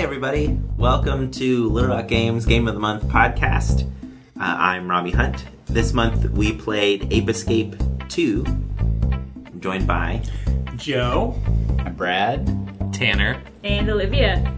Hi, everybody. Welcome to Little Rock Games Game of the Month podcast. Uh, I'm Robbie Hunt. This month we played Ape Escape 2. I'm joined by Joe. Brad. Tanner. And Olivia.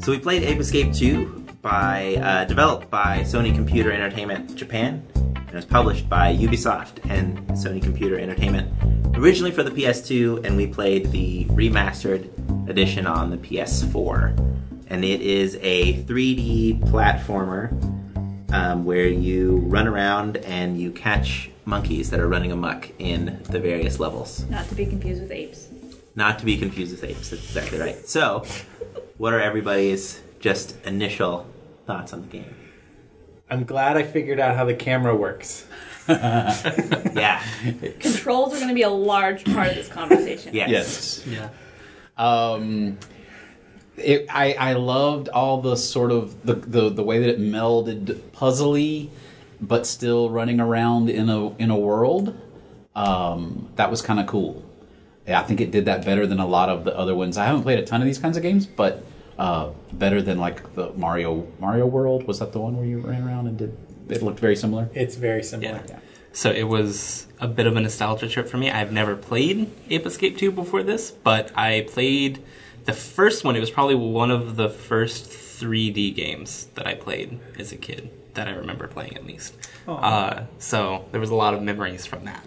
So we played Ape Escape 2 by uh, developed by Sony Computer Entertainment Japan and it was published by Ubisoft and Sony Computer Entertainment originally for the PS2 and we played the remastered edition on the PS4 and it is a 3D platformer um, where you run around and you catch monkeys that are running amok in the various levels. Not to be confused with apes. Not to be confused with apes. That's exactly right. So, what are everybody's just initial thoughts on the game? I'm glad I figured out how the camera works. Yeah. Controls are going to be a large part of this conversation. Yes. Yes. Yeah. Um, it, I I loved all the sort of the, the the way that it melded puzzly, but still running around in a in a world. Um, that was kind of cool. Yeah, I think it did that better than a lot of the other ones. I haven't played a ton of these kinds of games, but uh, better than like the Mario Mario World. Was that the one where you ran around and did? It looked very similar. It's very similar. Yeah. So it was a bit of a nostalgia trip for me. I've never played Ape Escape 2 before this, but I played the first one. It was probably one of the first 3D games that I played as a kid that I remember playing at least. Uh, so there was a lot of memories from that.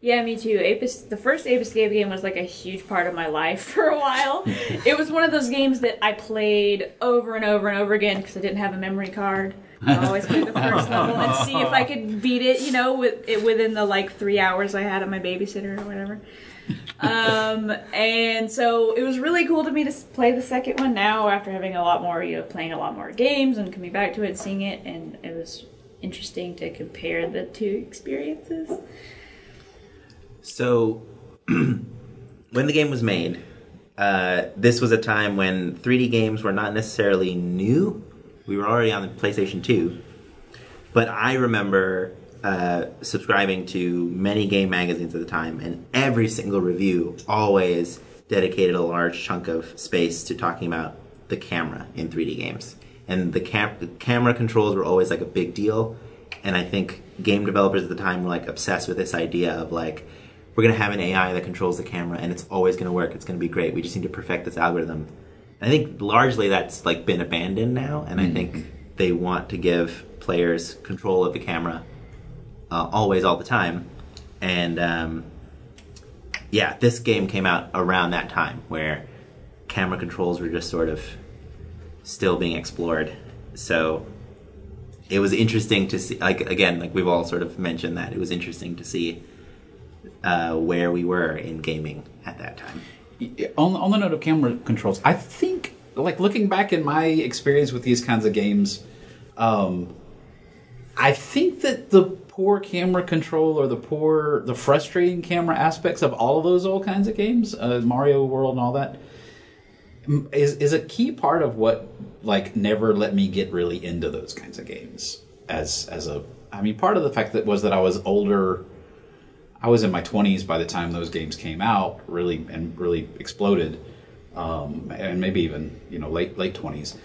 Yeah, me too. Ape Es- the first Ape Escape game was like a huge part of my life for a while. it was one of those games that I played over and over and over again because I didn't have a memory card. I always play the first level and see if I could beat it, you know, with it within the like three hours I had at my babysitter or whatever. Um, and so it was really cool to me to play the second one now after having a lot more, you know, playing a lot more games and coming back to it, and seeing it, and it was interesting to compare the two experiences. So, when the game was made, uh, this was a time when 3D games were not necessarily new. We were already on the PlayStation 2. But I remember uh, subscribing to many game magazines at the time, and every single review always dedicated a large chunk of space to talking about the camera in 3D games. And the, cam- the camera controls were always like a big deal. And I think game developers at the time were like obsessed with this idea of like, we're going to have an AI that controls the camera and it's always going to work. It's going to be great. We just need to perfect this algorithm. I think largely that's like been abandoned now, and I think they want to give players control of the camera uh, always, all the time. And um, yeah, this game came out around that time where camera controls were just sort of still being explored. So it was interesting to see. Like again, like we've all sort of mentioned that it was interesting to see uh, where we were in gaming at that time. On, on the note of camera controls, I think, like looking back in my experience with these kinds of games, um, I think that the poor camera control or the poor, the frustrating camera aspects of all of those old kinds of games, uh, Mario World and all that, is is a key part of what like never let me get really into those kinds of games. As as a, I mean, part of the fact that was that I was older. I was in my 20s by the time those games came out, really and really exploded, um, and maybe even you know late late 20s,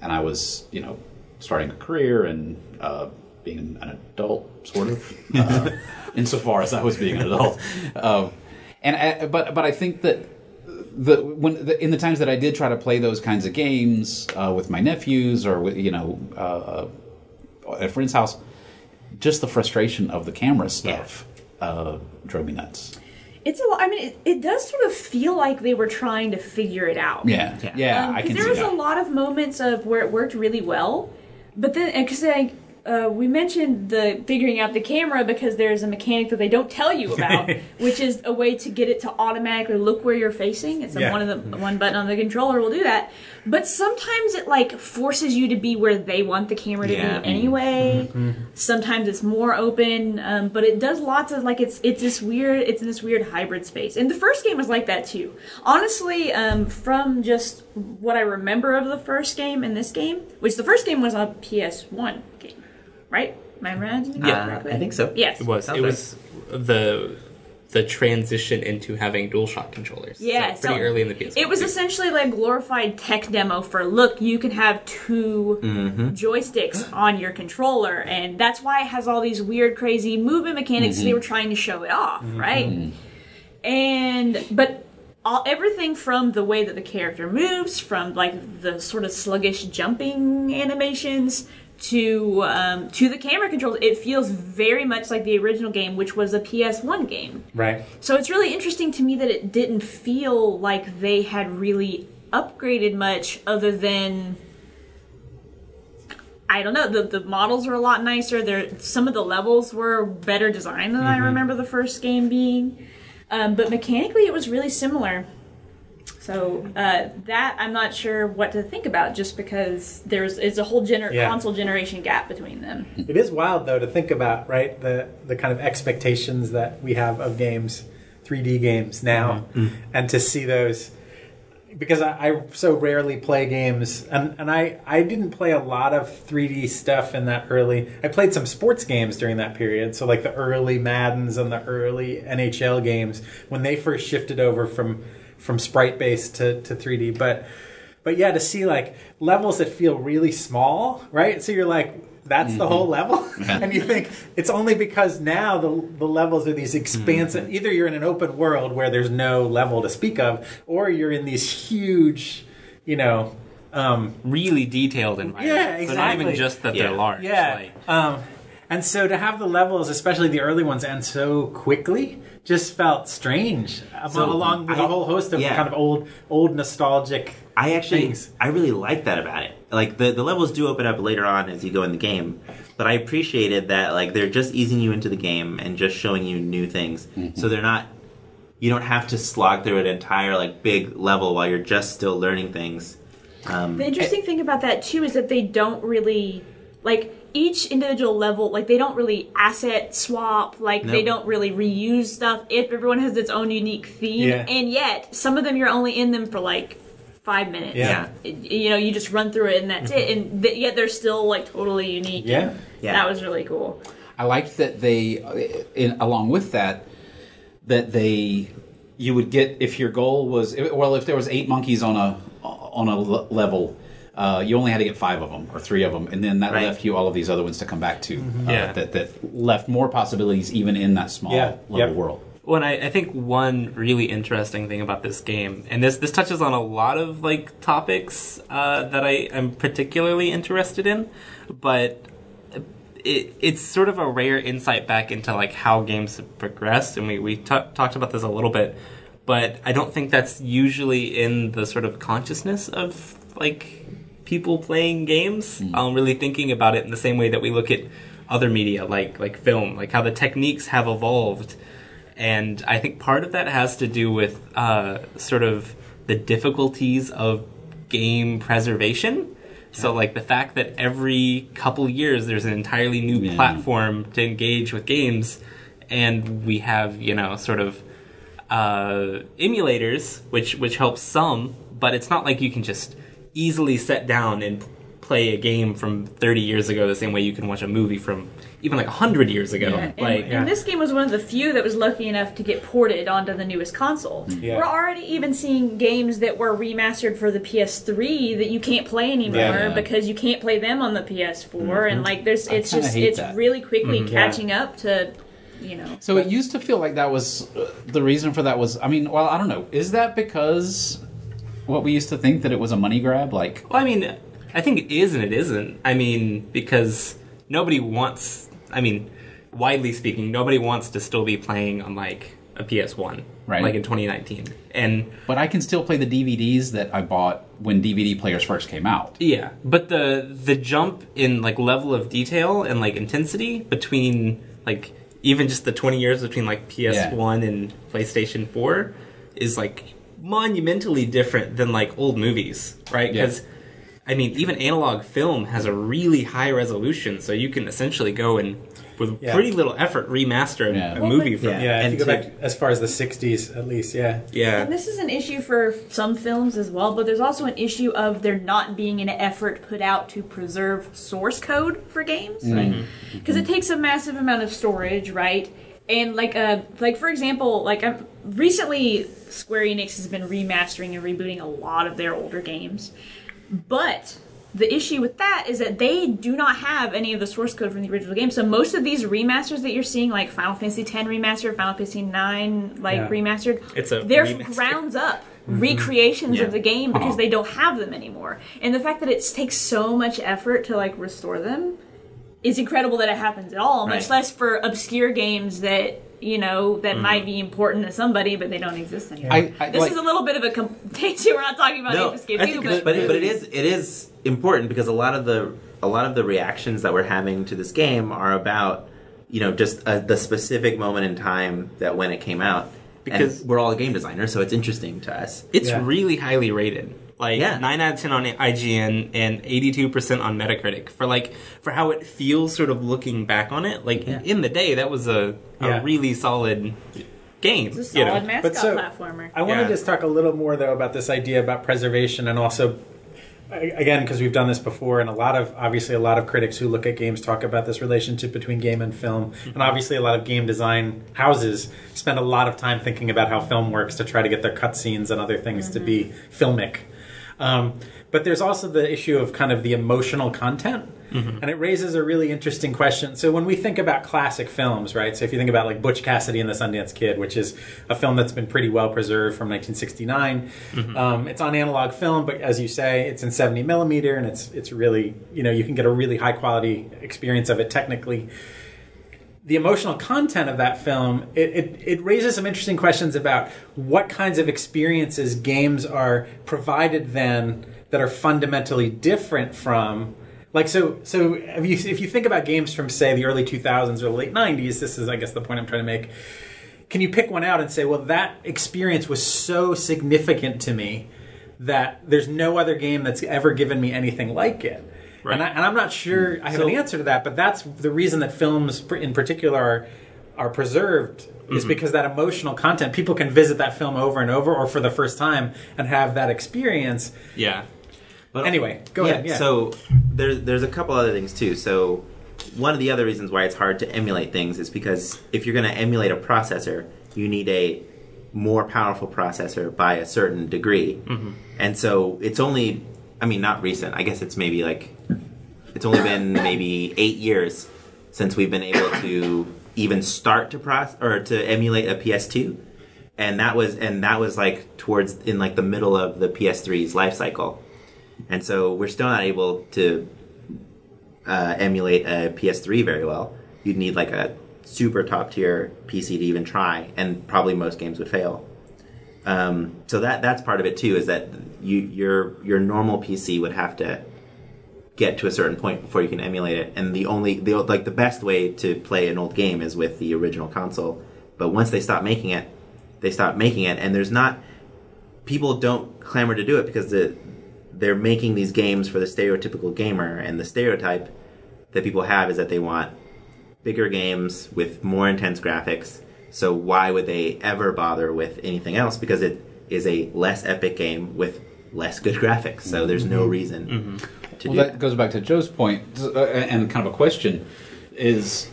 and I was you know starting a career and uh, being an adult, sort of, uh, insofar as I was being an adult, um, and I, but but I think that the when the, in the times that I did try to play those kinds of games uh, with my nephews or with you know uh, at a friend's house, just the frustration of the camera stuff uh, drove me nuts. It's a lot. I mean, it, it does sort of feel like they were trying to figure it out. Yeah, Yeah. yeah, Um, I 'cause can there see was that. a lot of moments of where it worked really well, but then because like uh, we mentioned the figuring out the camera because there's a mechanic that they don't tell you about, which is a way to get it to automatically look where you're facing. It's Yeah. one of the one button on the controller will do that. But sometimes it like forces you to be where they want the camera to Yeah. be anyway. Sometimes it's more open, um, but it does lots of like it's it's this weird it's in this weird hybrid space. And the first game was like that too. Honestly, um, from just what I remember of the first game and this game, which the first game was a PS1 game, right? Am I imagining uh, Yeah, correctly? I think so. Yes. It was. Sounds it was the the transition into having dual DualShock controllers. So Yeah, pretty so early in the PS1. It was essentially like glorified tech demo for look, you can have 2 mm-hmm. joysticks on your controller, and that's why it has all these weird, crazy movement mechanics. They mm-hmm. were trying to show it off, mm-hmm. right? And but all everything from the way that the character moves, from like the sort of sluggish jumping animations. To um, to the camera controls, it feels very much like the original game, which was a PS1 game. Right. So it's really interesting to me that it didn't feel like they had really upgraded much other than I don't know, the the models are a lot nicer. There some of the levels were better designed than I remember the first game being. Um, but mechanically it was really similar. So uh, that I'm not sure what to think about just because there's it's a whole gener- Yeah. console generation gap between them. It is wild though to think about, right? The the kind of expectations that we have of games, 3D games now, and to see those because I, I so rarely play games, and, and I, I didn't play a lot of 3D stuff in that early. I played some sports games during that period, so like the early Maddens and the early NHL games when they first shifted over from from sprite based to, to 3D. But but yeah, to see like levels that feel really small, right? So you're like, that's the whole level, and you think it's only because now the the levels are these expansive. Either you're in an open world where there's no level to speak of, or you're in these huge, you know. Um, really detailed environment. yeah, exactly. So not even just that Yeah. they're large. yeah. like- um, and so to have the levels, especially the early ones, end so quickly, just felt strange. Uh, so, along with I- a whole host of yeah. kind of old, old nostalgic. I actually, things. I really like that about it. Like the the levels do open up later on as you go in the game, but I appreciated that like they're just easing you into the game and just showing you new things. Mm-hmm. So they're not, you don't have to slog through an entire like big level while you're just still learning things. Um, The interesting eh thing about that too is that they don't really like each individual level like they don't really asset swap like they don't really reuse stuff if everyone has its own unique theme Yeah. and yet some of them you're only in them for like five minutes Yeah. It- you know you just run through it and that's it mm-hmm. and th- yet they're still like totally unique Yeah. Yeah. that was really cool I liked that they, uh, in, along with that, that they, you would get if your goal was well, if there was eight monkeys on a on a level, uh, you only had to get five of them or three of them, and then that Right. left you all of these other ones to come back to. Uh, Yeah. that that left more possibilities even in that small Yeah. level Yep. world. Well, I, I think one really interesting thing about this game, and this this touches on a lot of like topics uh, that I am particularly interested in, but it, it's sort of a rare insight back into like how games have progressed, and we we ta- talked about this a little bit, but I don't think that's usually in the sort of consciousness of like people playing games. Um, really thinking about it in the same way that we look at other media, like like film, like how the techniques have evolved and I think part of that has to do with uh, sort of the difficulties of game preservation. So, like the fact that every couple years there's an entirely new Yeah. platform to engage with games, and we have you know sort of uh, emulators, which which helps some, but it's not like you can just easily set down and play a game from 30 years ago the same way you can watch a movie from even like 100 years ago. And, Like, and this game was one of the few that was lucky enough to get ported onto the newest console. Mm. Yeah. We're already even seeing games that were remastered for the PS3 that you can't play anymore Yeah. because you can't play them on the PS4. Mm-hmm. And like, there's it's just it's that. really quickly mm-hmm. Yeah. catching up to, you know. So it used to feel like that was uh, the reason for that was. I mean, well, I don't know. Is that because what we used to think that it was a money grab? Like, Well, I mean, I think it is and it isn't. I mean, because nobody wants. I mean, widely speaking, nobody wants to still be playing on like a PS1, Right. Like in 2019, and but I can still play the DVDs that I bought when DVD players first came out. yeah, but the the jump in like level of detail and like intensity between like even just the 20 years between like PS1 and PlayStation 4 is like monumentally different than like old movies, right? Yeah. Because I mean, even analog film has a really high resolution, so you can essentially go and with Yeah. pretty little effort remaster a, Yeah. a Well, movie but- from Yeah. Yeah, if and you go to- back as far as the '60s, at least, yeah. yeah. And this is an issue for some films as well, but there's also an issue of there not being an effort put out to preserve source code for games. Mm-hmm. Because it takes a massive amount of storage, right? And like uh like for example like i recently square enix has been remastering and rebooting a lot of their older games but the issue with that is that they do not have any of the source code from the original game so most of these remasters that you're seeing like final fantasy x remastered final fantasy 9 like Yeah. remastered It's a they're remaster. grounds up recreations Yeah. of the game because they don't have them anymore and the fact that it takes so much effort to like restore them is incredible that it happens at all, much Right. less for obscure games that you know that might be important to somebody, but they don't exist anymore. I- I- this like- is a little bit of a complaint. We're not talking about No, Ape Escape I 2, think but, but but it is it is important because a lot of the a lot of the reactions that we're having to this game are about you know just uh the specific moment in time that when it came out Because- and we're all game designers so it's interesting to us It's Yeah. really highly rated. Like Yeah. nine out of ten on IGN and eighty two percent on Metacritic for like for how it feels sort of looking back on it. Like Yeah. in the day that was a, a Yeah. really solid game. it's a you know. solid mascot But so- platformer. I wanted Yeah. to talk a little more though about this idea about preservation and also again because we've done this before and a lot of obviously a lot of critics who look at games talk about this relationship between game and film mm-hmm. and obviously a lot of game design houses spend a lot of time thinking about how film works to try to get their cutscenes and other things to be mm-hmm. filmic um, but there's also the issue of kind of the emotional content. And it raises a really interesting question. So when we think about classic films right so if you think about like butch cassidy and the sundance kid which is a film that's been pretty well preserved from 1969 um, it's on analog film but as you say it's in 70 millimeter and it's it's really you know you can get a really high quality experience of it technically the emotional content of that film it, it, it raises some interesting questions about what kinds of experiences games are provided then that are fundamentally different from like so so if you if you think about games from say the early 2000s or the late 90s this is i guess the point i'm trying to make can you pick one out and say well that experience was so significant to me that there's no other game that's ever given me anything like it Right. and, I, and i'm not sure i have So- an answer to that but that's the reason that films in particular are, are preserved is mm-hmm. because that emotional content people can visit that film over and over or for the first time and have that experience Yeah. But Anyway, go ahead, yeah. So there's there's a couple other things too. So one of the other reasons why it's hard to emulate things is because if you're going to emulate a processor, you need a more powerful processor by a certain degree. Mm-hmm. And so it's only, I mean, not recent. I guess it's maybe like it's only been maybe eight years since we've been able to even start to process or to emulate a PS2. And that was and that was like towards in like the middle of the PS3's life cycle and so we're still not able to uh, emulate a PS3 very well. You'd need like a super top tier PC to even try, and probably most games would fail. Um, so that that's part of it too. Is that you your your normal PC would have to get to a certain point before you can emulate it, and the only the like the best way to play an old game is with the original console. But once they stop making it, they stop making it, and there's not people don't clamor to do it because the they're making these games for the stereotypical gamer, and the stereotype that people have is that they want bigger games with more intense graphics. So why would they ever bother with anything else? Because it is a less epic game with less good graphics. So there's no mm-hmm. reason mm-hmm. To Well, do that that. goes back to Joe's uh, and kind of a question is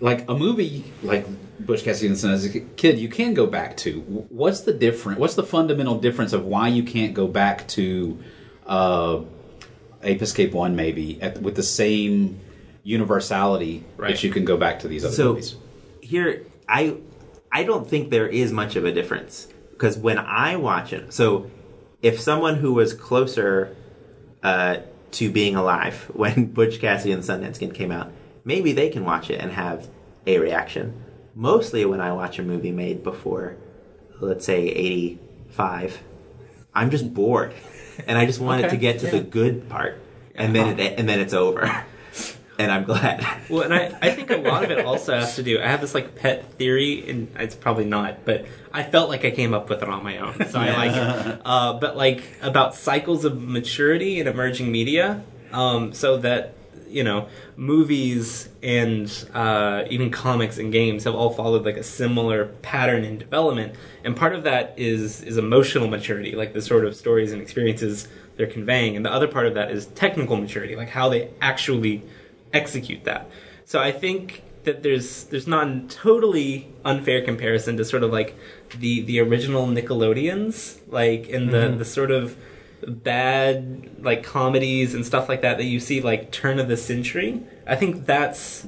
like a movie like Butch Cassidy and Sundance Kid, you can go back to. What's the different? What's the fundamental difference of why you can't go back to uh, Ape Escape One, maybe at, with the same universality Right. that you can go back to these other So movies? here, I I don't think there is much of a difference because when I watch it, so if someone who was closer uh, to being alive when Butch Cassidy and the Sundance Kid came out, maybe they can watch it and have a reaction. Mostly when I watch a movie made before, let's say eighty five, I'm just bored, and I just want it to get to the good part, and then it, and then it's over, and I'm glad. Well, and I, I think a lot of it also has to do. I have this like pet theory, and it's probably not, but I felt like I came up with it on my own. So I like. Uh, but like about cycles of maturity in emerging media, um, so that you know movies and uh, even comics and games have all followed like a similar pattern in development, and part of that is is emotional maturity, like the sort of stories and experiences they're conveying, and the other part of that is technical maturity, like how they actually execute that. So I think that there's there's not a totally unfair comparison to sort of like the the original Nickelodeons, like in the mm-hmm. the sort of bad like comedies and stuff like that that you see like turn of the century. I think that's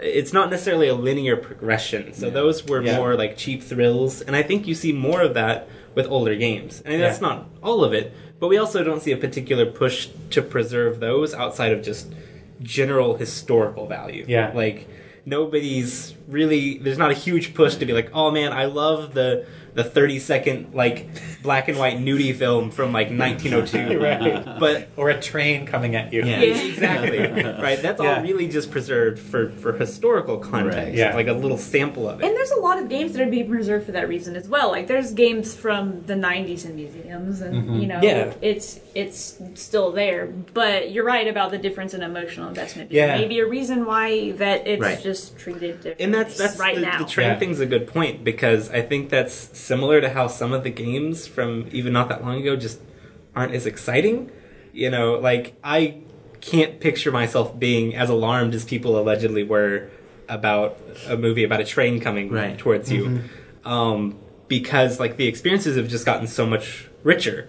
it's not necessarily a linear progression. So those were Yeah. more like cheap thrills, and I think you see more of that with older games. Mean, that's Yeah. not all of it, but we also don't see a particular push to preserve those outside of just general historical value. Yeah. like nobody's really. There's not a huge push to be like, oh man, I love the the 30 second like black and white nudie film from like 1902. Right. But Or a train coming at you. Yeah. Yeah. exactly right. That's Yeah. all really just preserved for for historical context. Right. Yeah. like a little sample of it. And there's a lot of games that are being preserved for that reason as well. Like there's games from the '90s in museums, and mm-hmm. you know, Yeah. it's it's still there. But you're right about the difference in emotional investment. Yeah. maybe a reason why that it's Right. just treated differently. and that's that's right the, now. the train Yeah. thing's a good point because I think that's similar to how some of the games from even not that long ago just aren't as exciting. You know, like I can't picture myself being as alarmed as people allegedly were about a movie about a train coming Right. towards you, um, because like the experiences have just gotten so much richer.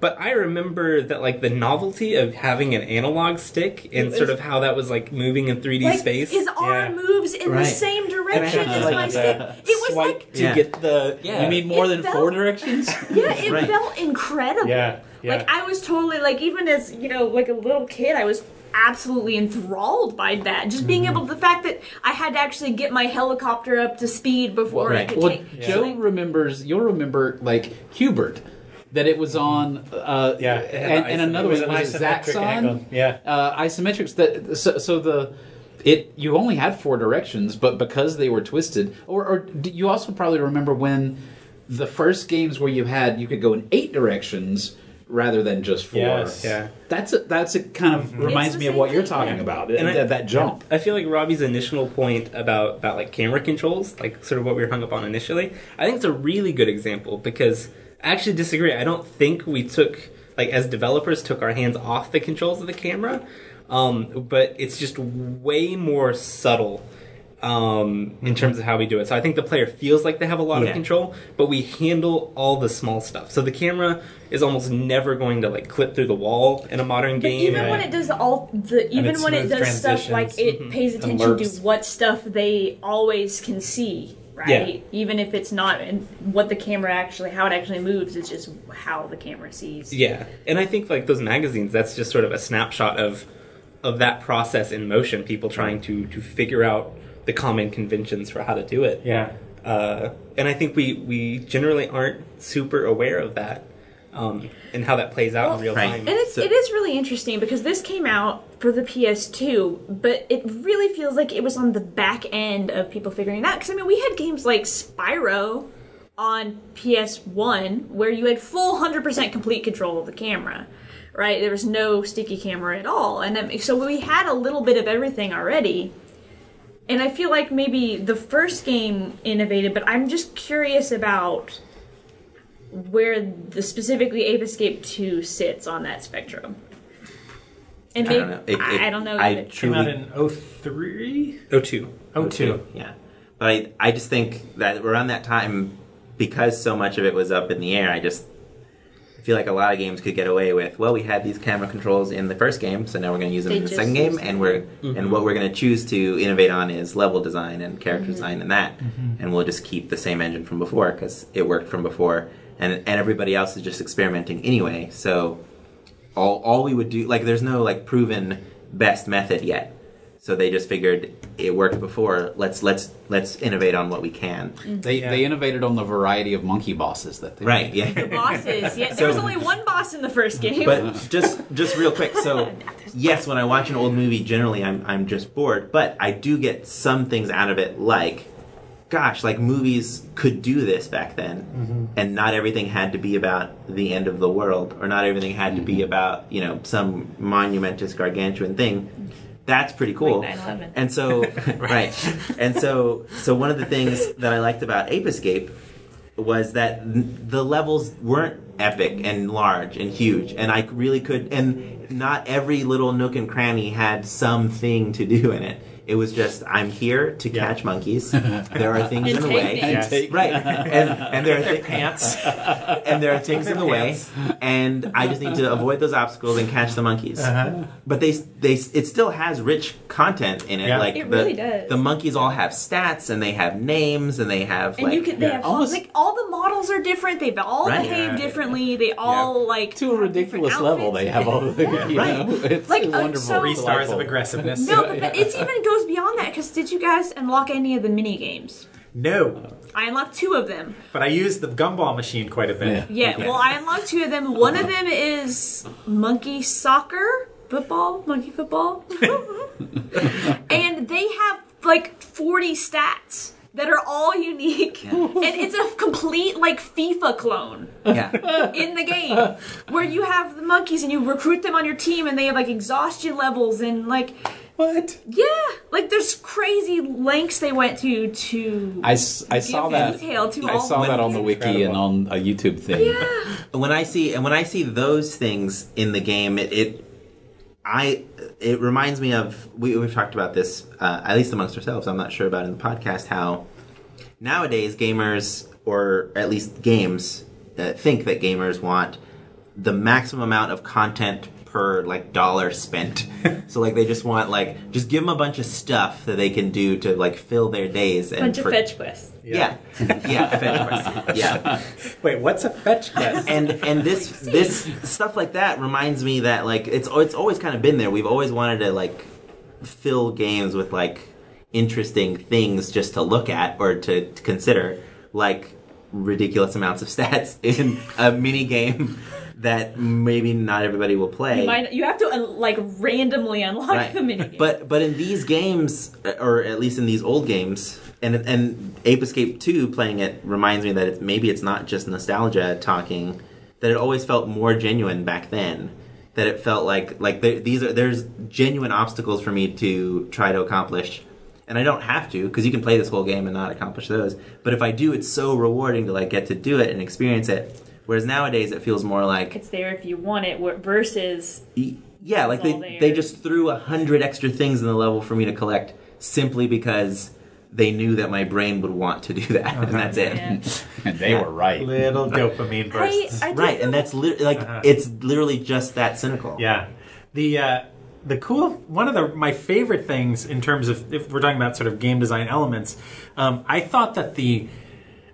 But I remember that like the novelty of having an analog stick and It sort of how that was like moving in 3D like space. his arm Yeah. moves in Right. the same direction as to, my stick. It was like to Yeah. get the yeah. You mean more It than felt- four directions? yeah, it Right. felt incredible. Yeah, yeah. Like I was totally like even as you know like a little kid, I was absolutely enthralled by that. Just being Mm-hmm. able the fact that I had to actually get my helicopter up to speed before I Right. could Well, take. Joe remembers. You'll remember like Q*bert, that it was on. Uh, Yeah. and, and another it was one an was it isometric. Zaxxon. Yeah. uh, isometrics that so, so the it you only had four directions but because they were twisted or, or you also probably remember when the first games where you had you could go in eight directions rather than just four Yes. Yeah. that's a, that's a kind of reminds me of what you're talking yeah. about And I- that, that jump I feel like Robbie's initial point about about like camera controls, like sort of what we were hung up on initially, I think it's a really good example because I actually disagree. I don't think we took like as developers took our hands off the controls of the camera, um, but it's just way more subtle. Um, in terms of how we do it, so I think the player feels like they have a lot Yeah. of control, but we handle all the small stuff. So the camera is almost never going to like clip through the wall in a modern But game. even when it does all the even when it does stuff like transitions. it pays attention to what stuff they always can see, right? Yeah. Even if it's not in what the camera actually how it actually moves, it's just how the camera sees. Yeah, and I think like those magazines, that's just sort of a snapshot of of that process in motion. People trying to to figure out the common conventions for how to do it. Yeah. Uh, and I think we we generally aren't super aware of that um, and how that plays out in real Right. time. And it's So- it is really interesting because this came out for the PS2, but it really feels like it was on the back end of people figuring it out. Because I mean, we had games like Spyro on PS1 where you had full 100% complete control of the camera. Right, there was no sticky camera at all, and um, so we had a little bit of everything already. And I feel like maybe the first game innovated, but I'm just curious about where the specifically Ape Escape 2 sits on that spectrum. And I maybe, don't know. It- I, it- I don't know. I if it- Came truly out in 03? oh two. 02. Yeah, but I I just think that around that time, because so much of it was up in the air, I just feel like a lot of games could get away with. Well, we had these camera controls in the first game, so now we're going to use them They in the just second game, use and we're Mm-hmm. and what we're going to choose to innovate on is level design and character Mm-hmm. design and that, and we'll just keep the same engine from before because it worked from before, and and everybody else is just experimenting anyway. So all all we would do like there's no like proven best method yet. So they just figured it worked before. Let's let's let's innovate on what we can. Mm-hmm. they, Yeah. they innovated on the variety of monkey bosses that they Right? made. Yeah. bosses. Yeah, there was only one boss in the first game. But just just real quick, so yes, when I watch an old movie, generally I'm I'm just bored, but I do get some things out of it, like, gosh, like movies could do this back then, mm-hmm. and not everything had to be about the end of the world, or not everything had to be mm-hmm. about you know some monumentous gargantuan thing. That's pretty cool. Like And so, right. And so, so one of the things that I liked about Ape Escape was that the levels weren't epic and large and huge, and I really could. And not every little nook and cranny had something to do in it. It was just I'm here to Yeah. catch monkeys. There are things in the way, things. Right? And and there are thi- Pants. and there are things in the way, and I just need to avoid those obstacles and catch the monkeys. Uh-huh. But they they it still has rich content in it. Yeah. Like It the, really does. The monkeys all have stats and they have names and they have And like you can they yeah. have Almost- like all the models are different. They all Right. behave Yeah. differently. They all like to a ridiculous level, they have all the you Right. know, it's Like, uh, wonderful. so- Three stars delightful. of aggressiveness. No, but, but it's even goes beyond that because did you guys unlock any of the mini games? No, I unlocked two of them. but I used the gumball machine quite a bit. Yeah. Yeah, Okay. well, I unlocked two of them. One of them is monkey soccer, football, monkey football, and they have like forty stats that are all unique, and it's a complete like FIFA clone yeah. in the game where you have the monkeys and you recruit them on your team, and they have like exhaustion levels and like What? yeah, like there's crazy lengths they went to to. I, s- I saw give that. detail to I all saw that on the wiki and on a YouTube thing. Yeah. when I see and when I see those things in the game, it, it I it reminds me of we, we've talked about this uh, at least amongst ourselves. I'm not sure about in the podcast how nowadays gamers or at least games uh, think that gamers want the maximum amount of content per like dollar spent. so like they just want like just give them a bunch of stuff that they can do to like fill their days and bunch of for- fetch quests. Yeah yeah fetch quests. yeah Wait, what's a fetch quest? and and this this stuff like that reminds me that like it's it's always kind of been there. We've always wanted to like fill games with like interesting things just to look at or to, to consider, like ridiculous amounts of stats in a mini game that maybe not everybody will play. You, might, you have to uh, like randomly unlock the mini. But but in these games, or at least in these old games, and and Ape Escape Two, playing it reminds me that it's, maybe it's not just nostalgia talking. That it always felt more genuine back then. That it felt like like there, these are there's genuine obstacles for me to try to accomplish. And I don't have to because you can play this whole game and not accomplish those. But if I do, it's so rewarding to like get to do it and experience it. Whereas nowadays, it feels more like it's there if you want it versus Yeah, like they there. they just threw a hundred extra things in the level for me to collect simply because they knew that my brain would want to do that, and that's it. Yeah. And they were right. Little dopamine bursts. I, I Right, feel and that's li- like Uh-huh. it's literally just that cynical. Yeah, the uh, the cool one of the my favorite things in terms of if we're talking about sort of game design elements, um, I thought that the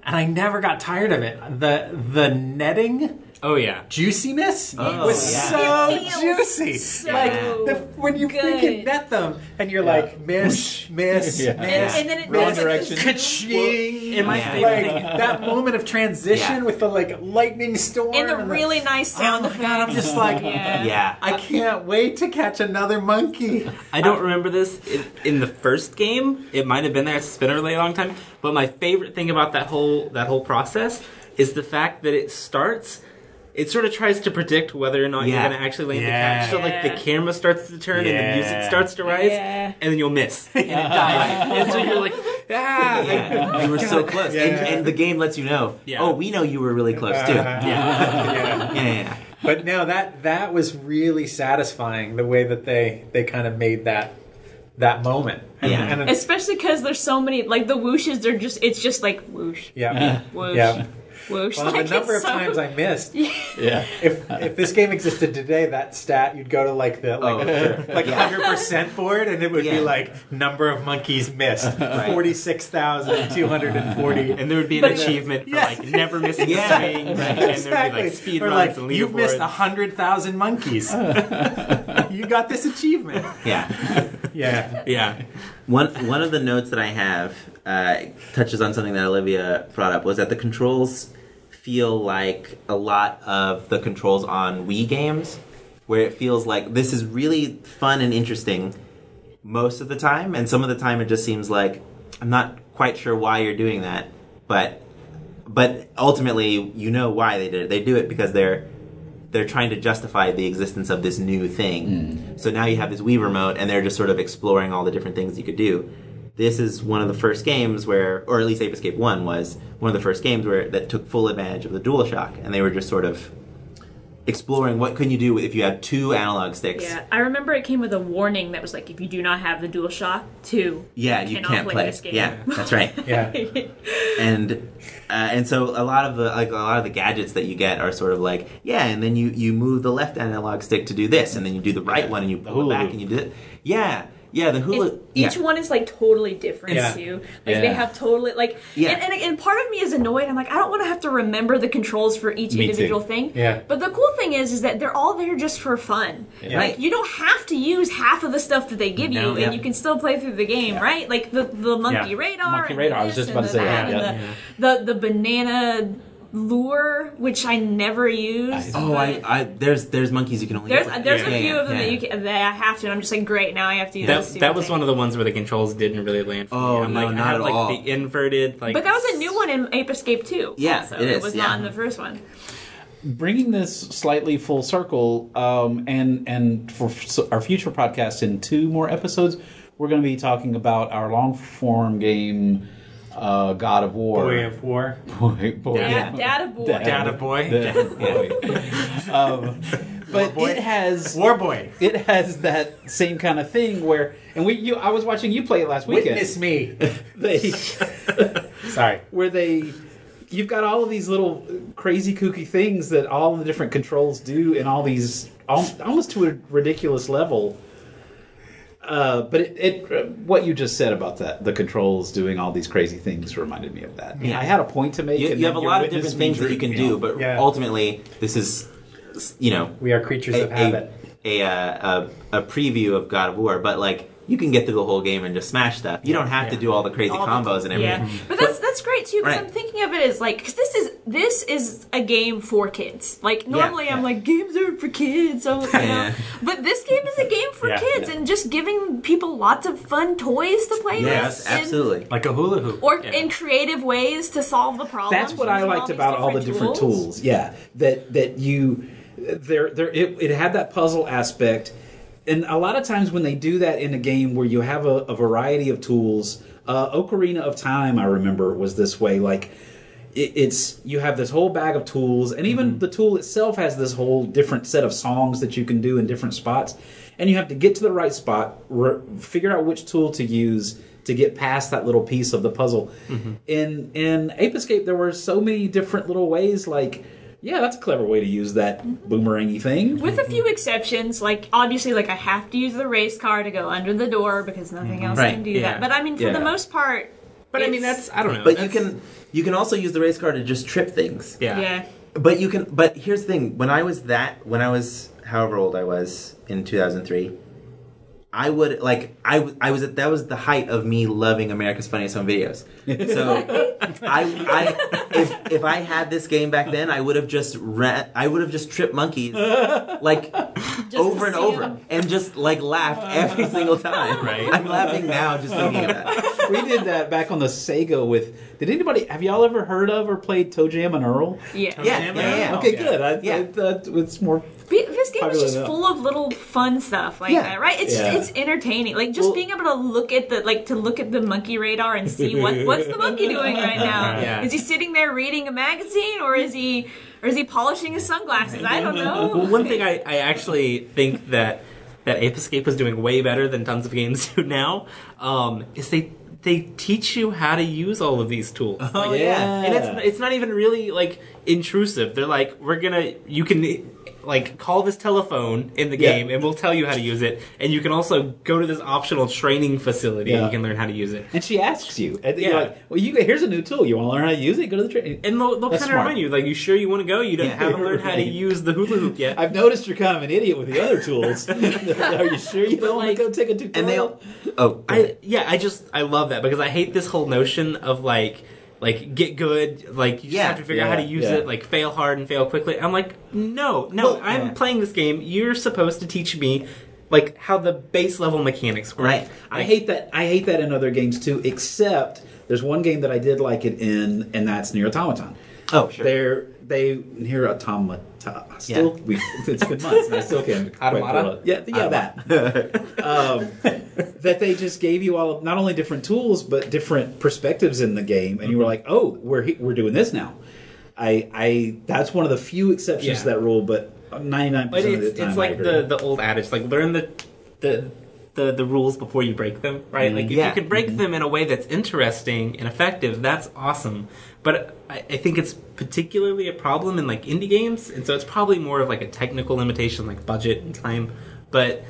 and I never got tired of it. The the netting Oh yeah. juiciness Oh, was yeah. so It feels juicy. so like the, when you good. freaking net them and you're like miss, miss, Yeah. and, miss. and then it Wrong does, like, direction. this- Ka-ching! and my Yeah. favorite like thing that moment of transition Yeah. with the like lightning storm and the and really nice sound. oh sound my god i'm just like Yeah. Yeah. I can't wait to catch another monkey. I don't remember this in, in the first game. It might have been there. It's been a really long time. But my favorite thing about that whole that whole process is the fact that it starts. It sort of tries to predict whether or not Yeah. you're going to actually land Yeah. the catch. So like the camera starts to turn and the music starts to rise, Yeah. and then you'll miss and it dies. and so you're like, ah, like, you were so close, Yeah. and, and the game lets you know. Yeah. Oh, we know you were really close too. Uh, yeah, yeah. yeah, yeah. But no, that that was really satisfying the way that they they kind of made that that moment. And, Yeah. and especially because there's so many like the whooshes are just it's just like whoosh yeah, whoosh yeah. Whoosh Well, like the number of so- times I missed. Yeah. If if this game existed today, that stat you'd go to like the like Oh, sure. like Yeah. hundred percent board, and it would Yeah. be like number of monkeys missed forty six thousand two hundred and forty. and there would be an But- achievement for Yes. like never missing Yeah. a swing, and there'd be like speed or runs like and you've missed a hundred thousand monkeys. you got this achievement. yeah. Yeah. Yeah, One one of the notes that I have uh, touches on something that Olivia brought up was that the controls feel like a lot of the controls on Wii games, where it feels like this is really fun and interesting most of the time, and some of the time it just seems like I'm not quite sure why you're doing that, but but ultimately you know why they did it. They do it because they're they're trying to justify the existence of this new thing. Mm. So now you have this Wii remote, and they're just sort of exploring all the different things you could do. This is one of the first games where, or at least Ape Escape One was one of the first games where that took full advantage of the DualShock, and they were just sort of exploring what can you do if you have two analog sticks. Yeah, I remember it came with a warning that was like, if you do not have the DualShock 2, Yeah, you cannot can't play play. this game. Yeah, that's right. Yeah. and uh, and so a lot of the like a lot of the gadgets that you get are sort of like yeah, and then you you move the left analog stick to do this, and then you do the right one and you pull it back hoop. and you do it. Yeah, yeah, the hula. And each yeah. one is like totally different Yeah. too. Like they have totally like Yeah. and, and and part of me is annoyed. I'm like I don't want to have to remember the controls for each Me individual too. thing. Yeah. But the cool thing is is that they're all there just for fun. Yeah. Like you don't have to use half of the stuff that they give you No. and you can still play through the game, right? Like the the monkey Yeah. radar Monkey and radar, I was just about to say that, and yeah. The, the the banana lure which I never used. Oh, I, I there's there's monkeys you can only. there's get there's yeah, a few yeah, of them yeah. that you can that I have to, and I'm just like, great, now I have to use That, that was thing. one of the ones where the controls didn't really land. For Oh, me. I'm no, like, not I have at like all. the inverted like. But that was a new one in Ape Escape 2. Yeah, also. it is, was yeah. not in the first one. bringing this slightly full circle, um, and and for our future podcast in two more episodes, we're going to be talking about our long form game, uh, God of War. Boy of War. boy, boy. Dad, Data Boy. Dad. Data Boy. Dad boy. um, but Boy. it has War Boy. it has that same kind of thing where, and we you I was watching you play it last weekend. Witness me. They Sorry. where they you've got all of these little crazy kooky things that all the different controls do and all these almost to a ridiculous level uh, but it, it uh, what you just said about that the controls doing all these crazy things reminded me of that Yeah. i had a point to make You, you have a lot of different things that you drew can me do, but Yeah. ultimately, this is you know We are creatures a, of habit. a, a, uh, a, a preview of God of War, but like you can get through the whole game and just smash stuff. You don't have to do all the crazy All the- combos and everything. Yeah, but that's that's great too because Right. I'm thinking of it as like because this is this is a game for kids. Like normally I'm like games are for kids, so you know. Yeah. But this game is a game for Yeah, kids yeah. and just giving people lots of fun toys to play Yes, with. and- absolutely. Like a hula hoop. Or Yeah. in creative ways to solve the problem. that's what i liked about all the different tools. yeah that that you there there it, it had that puzzle aspect and a lot of times when they do that in a game where you have a, a variety of tools uh, ocarina of time i remember was this way. Like it, it's you have this whole bag of tools and even the tool itself has this whole different set of songs that you can do in different spots. And you have to get to the right spot re- figure out which tool to use to get past that little piece of the puzzle. In in ape escape there were so many different little ways like yeah that's a clever way to use that mm-hmm. boomerangy thing With a few exceptions, like obviously, like I have to use the race car to go under the door because nothing mm-hmm. else Right, can do yeah. that. But I mean, for Yeah. the most part, But I mean, it's- that's I don't know. But you that's- can you can also use the race car to just trip things. yeah. yeah. But you can. But here's the thing: when I was that, when I was however old I was in 2003, I would like I w- I was at that was the height of me loving America's Funniest Home Videos. So I I if if I had this game back then, I would have just ra- I would have just tripped monkeys like over and over them. and just like laughed every single time. Right. I'm laughing now just thinking about it. we did that back on the sega with did anybody have y'all ever heard of or played ToeJam and Earl Yeah. Yeah, yeah, yeah. okay good I, Yeah. I, that, it's more This game is just enough. full of little fun stuff like Yeah. that, right? It's Yeah. it's entertaining. Like just Well- being able to look at the like to look at the monkey radar and see what what's the monkey doing right now. Yeah. Is he sitting there reading a magazine or is he or is he polishing his sunglasses? I don't Well, know. one thing I, I actually think that that Ape Escape is doing way better than tons of games do now um, is they they teach you how to use all of these tools. Oh Like, yeah. and it's it's not even really like intrusive. They're like, we're gonna you can like call this telephone in the Yeah. game and we'll tell you how to use it. And you can also go to this optional training facility and Yeah. you can learn how to use it. and she asks you and Yeah. you're like well you here's a new tool you want to learn how to use it go to the training And they'll, they'll kind of remind you, like, you sure you want to go? You don't, haven't learned how to use the hula hoop yet. I've noticed you're kind of an idiot with the other tools. Are you sure you don't want to go take a tutorial? And they all. Oh, I yeah, I just I love that because I hate this whole notion of like like get good, like you just Yeah. have to figure out how to use yeah. it, like fail hard and fail quickly. I'm like, no, no, Well, I'm yeah. playing this game. You're supposed to teach me like how the base level mechanics work. Right. I hate that. I hate that in other games too. Except there's one game that I did like it in, and that's NieR Automaton. oh, sure. They're they NieR Automata. Still, we, it's been months, and I still can't. Automata? Yeah, yeah, that. um, that they just gave you all of not only different tools but different perspectives in the game, and you were like, "Oh, we're we're doing this now." I I that's one of the few exceptions Yeah. to that rule, but ninety nine percent of the it's time. it's like the the old adage, like learn the the the, the rules before you break them, right? Like if Yeah. you can break them in a way that's interesting and effective, that's awesome. But I, I think it's particularly a problem in like indie games, and so it's probably more of like a technical limitation, like budget and time. But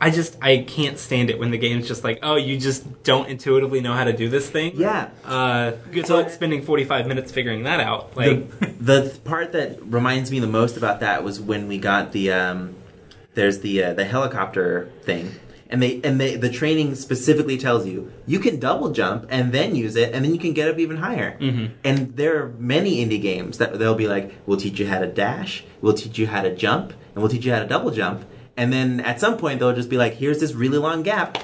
I just I can't stand it when the game's just like, oh, you just don't intuitively know how to do this thing. Yeah. Uh, good So- luck spending forty five minutes figuring that out. Like, the, the part that reminds me the most about that was when we got the um, there's the uh, the helicopter thing and they and they the training specifically tells you you can double jump and then use it and then you can get up even higher. Mhm. and there are many indie games that they'll be like we'll teach you how to dash we'll teach you how to jump and we'll teach you how to double jump. And then at some point they'll just be like here's this really long gap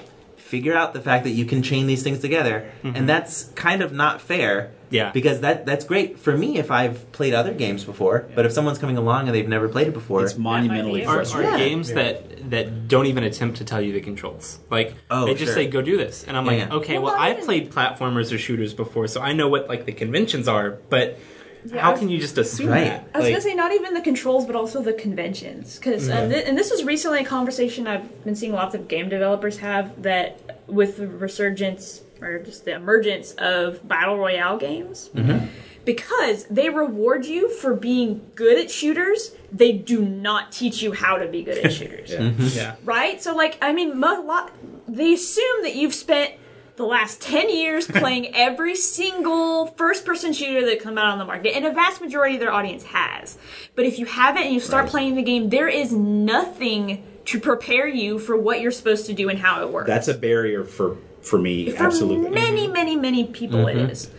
figure out the fact that you can chain these things together and mm-hmm. that's kind of not fair Yeah. because that that's great for me if I've played other games before. But if someone's coming along and they've never played it before, it's monumentally be are, frustrating. are Yeah. games that that don't even attempt to tell you the controls. Like Oh, they just sure. say go do this, and I'm Yeah, like, yeah. okay, Well, well, I've even- played platformers or shooters before, so I know what like the conventions are. But Yeah, how was- can you just assume Right. that? I was Like, gonna say not even the controls, but also the conventions. Because and, uh, mm-hmm. thi- and this was recently a conversation I've been seeing lots of game developers have that with the resurgence or just the emergence of battle royale games. Mm-hmm. Because they reward you for being good at shooters, they do not teach you how to be good at shooters. Yeah. Mm-hmm. yeah, Right? So, like, I mean, mo- lot, they assume that you've spent the last 10 years playing every single first person shooter that come out on the market, and a vast majority of their audience has. But if you haven't and you start Right. playing the game, there is nothing to prepare you for what you're supposed to do and how it works. That's a barrier for for me. For absolutely. many, many, many people Mm-hmm. it is.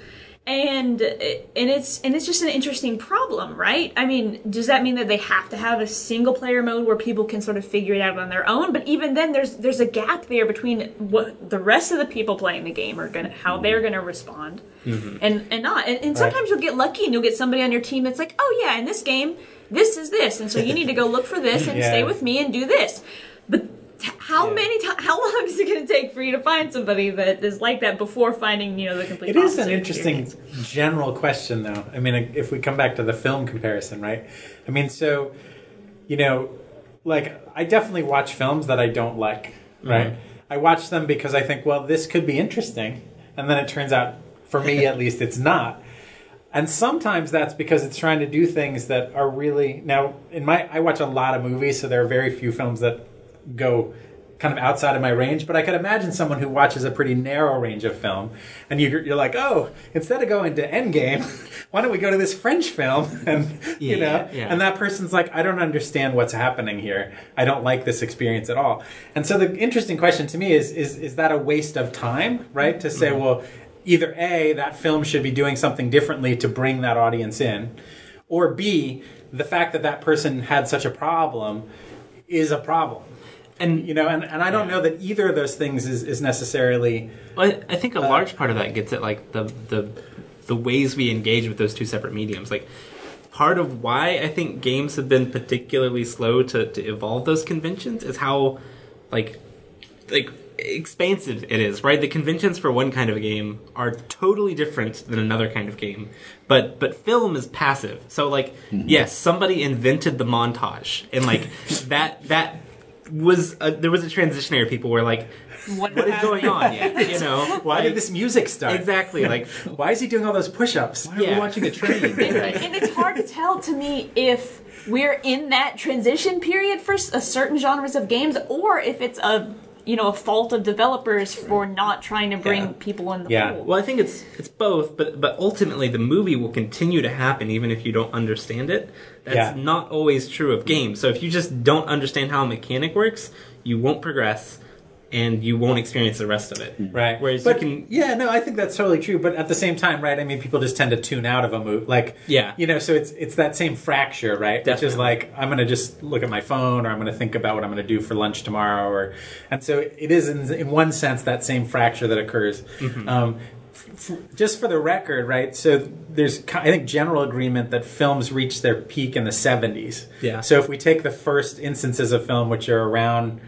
And and it's and it's just an interesting problem, right? I mean, does that mean that they have to have a single player mode where people can sort of figure it out on their own? But even then, there's there's a gap there between what the rest of the people playing the game are gonna how they're gonna respond, mm-hmm. and and not. And, and sometimes you'll get lucky and you'll get somebody on your team that's like, oh yeah, in this game, this is this, and so you need to go look for this and Yeah. stay with me and do this. But how Yeah. many times? How long is it going to take for you to find somebody that is like that before finding you know the complete? It is an interesting general question, though. I mean, if we come back to the film comparison, right? I mean, so, you know, like, I definitely watch films that I don't like, mm-hmm. right? I watch them because I think, well, this could be interesting. And then it turns out, for me at least, it's not. And sometimes that's because it's trying to do things that are really now in my I watch a lot of movies, so there are very few films that go kind of outside of my range. But I could imagine someone who watches a pretty narrow range of film, and you're, you're like, oh, instead of going to Endgame, why don't we go to this French film? And you know, yeah. and that person's like, I don't understand what's happening here. I don't like this experience at all. And so the interesting question to me is is is that a waste of time, right? To say, mm-hmm. well, either A, that film should be doing something differently to bring that audience in, or B, the fact that that person had such a problem is a problem. And You know, and, and I don't know that either of those things is, is necessarily Well, I I think a large part of that gets at like the the the ways we engage with those two separate mediums. Like part of why I think games have been particularly slow to, to evolve those conventions is how like like expansive it is, right? The conventions for one kind of a game are totally different than another kind of game. But but film is passive. So like mm-hmm. yes, somebody invented the montage and like that that was a, there was a transition area people were like What, what is going on? You know, why Like, did this music start? exactly like Why is he doing all those push-ups? Why are we Yeah. watching a train? and it's hard to tell to me if we're in that transition period for s- a certain genres of games, or if it's a you know a fault of developers for not trying to bring Yeah. people in the Yeah. fold. Well, I think it's it's both, but but ultimately the movie will continue to happen even if you don't understand it. That's Yeah. not always true of games. So if you just don't understand how a mechanic works, you won't progress and you won't experience the rest of it. Right. Whereas but, you can Yeah, no, I think that's totally true. But at the same time, right? I mean, people just tend to tune out of a movie. Like, Yeah. you know, so it's it's that same fracture, right? Which is like, I'm going to just look at my phone, or I'm going to think about what I'm going to do for lunch tomorrow, or and so it is in, in one sense that same fracture that occurs. Mm-hmm. Um, f- f- just for the record, right? So there's, I think, general agreement that films reached their peak in the 70s. Yeah. So if we take the first instances of film, which are around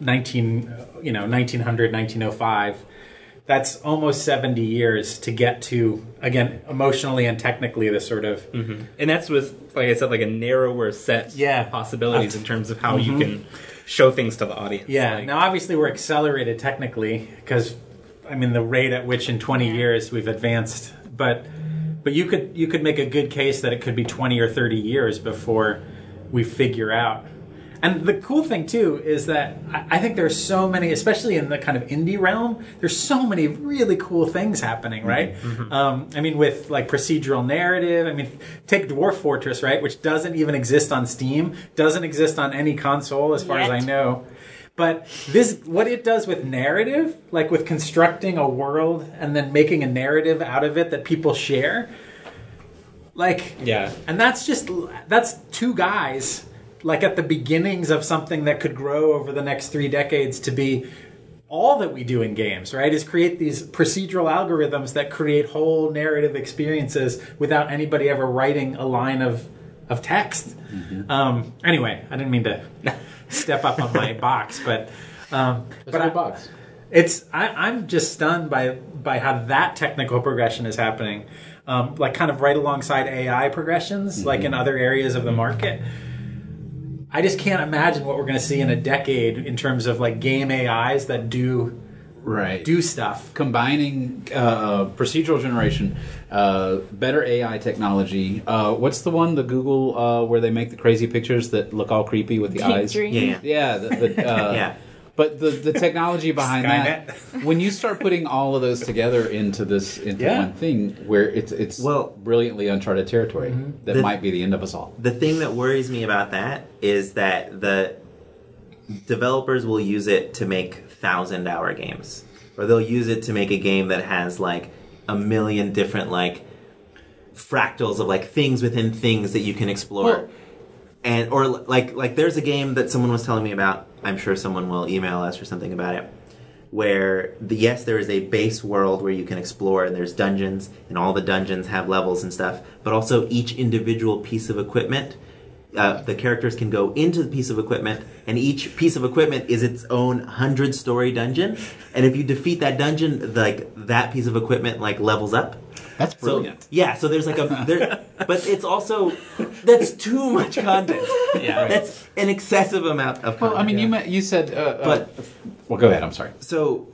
19 you know 1900 1905 that's almost 70 years to get to again emotionally and technically the sort of mm-hmm. and that's with like I said, like a narrower set Yeah. of possibilities in terms of how you mm-hmm. can show things to the audience. Yeah. Like, now, obviously, we're accelerated technically because, I mean, the rate at which in 20 years we've advanced. But, but you could you could make a good case that it could be 20 or 30 years before we figure out. And the cool thing too is that I I think there's so many, especially in the kind of indie realm, there's so many really cool things happening, right? Um, I mean, with like procedural narrative. I mean, take Dwarf Fortress, right, which doesn't even exist on Steam, doesn't exist on any console, as far as I know. But this, what it does with narrative, like with constructing a world and then making a narrative out of it that people share, like Yeah. and that's just that's two guys like at the beginnings of something that could grow over the next three decades to be all that we do in games right is create these procedural algorithms that create whole narrative experiences without anybody ever writing a line of of text um, anyway i didn't mean to step up on my box but um, That's but I, box. it's I, I'm just stunned by by how that technical progression is happening, um, like kind of right alongside AI progressions, like in other areas of the market. I just can't imagine what we're going to see in a decade in terms of like game AIs that do Right. do stuff. combining uh, procedural generation, uh, better AI technology. Uh, what's the one, the Google, uh, where they make the crazy pictures that look all creepy with the Deep eyes? Dream. Yeah, yeah. Yeah, the, the, uh, Yeah. But the the technology behind that, when you start putting all of those together into this into Yeah. one thing, where it's it's Well- brilliantly uncharted territory, mm-hmm. that The- might be the end of us all. The thing that worries me about that is that the developers will use it to make thousand hour games, or they'll use it to make a game that has like a million different like fractals of like things within things that you can explore. Well- and or like like there's a game that someone was telling me about. I'm sure someone will email us or something about it. Where the, yes, there is a base world where you can explore, and there's dungeons, and all the dungeons have levels and stuff. But also each individual piece of equipment, uh, the characters can go into the piece of equipment, and each piece of equipment is its own hundred story dungeon. And if you defeat that dungeon, like that piece of equipment like levels up. That's So brilliant. yeah, so there's like a there, but it's also that's too much content. Yeah. That's an excessive amount of content. well, I mean, you ma- you said, uh, But- uh, well, go ahead. I'm sorry. so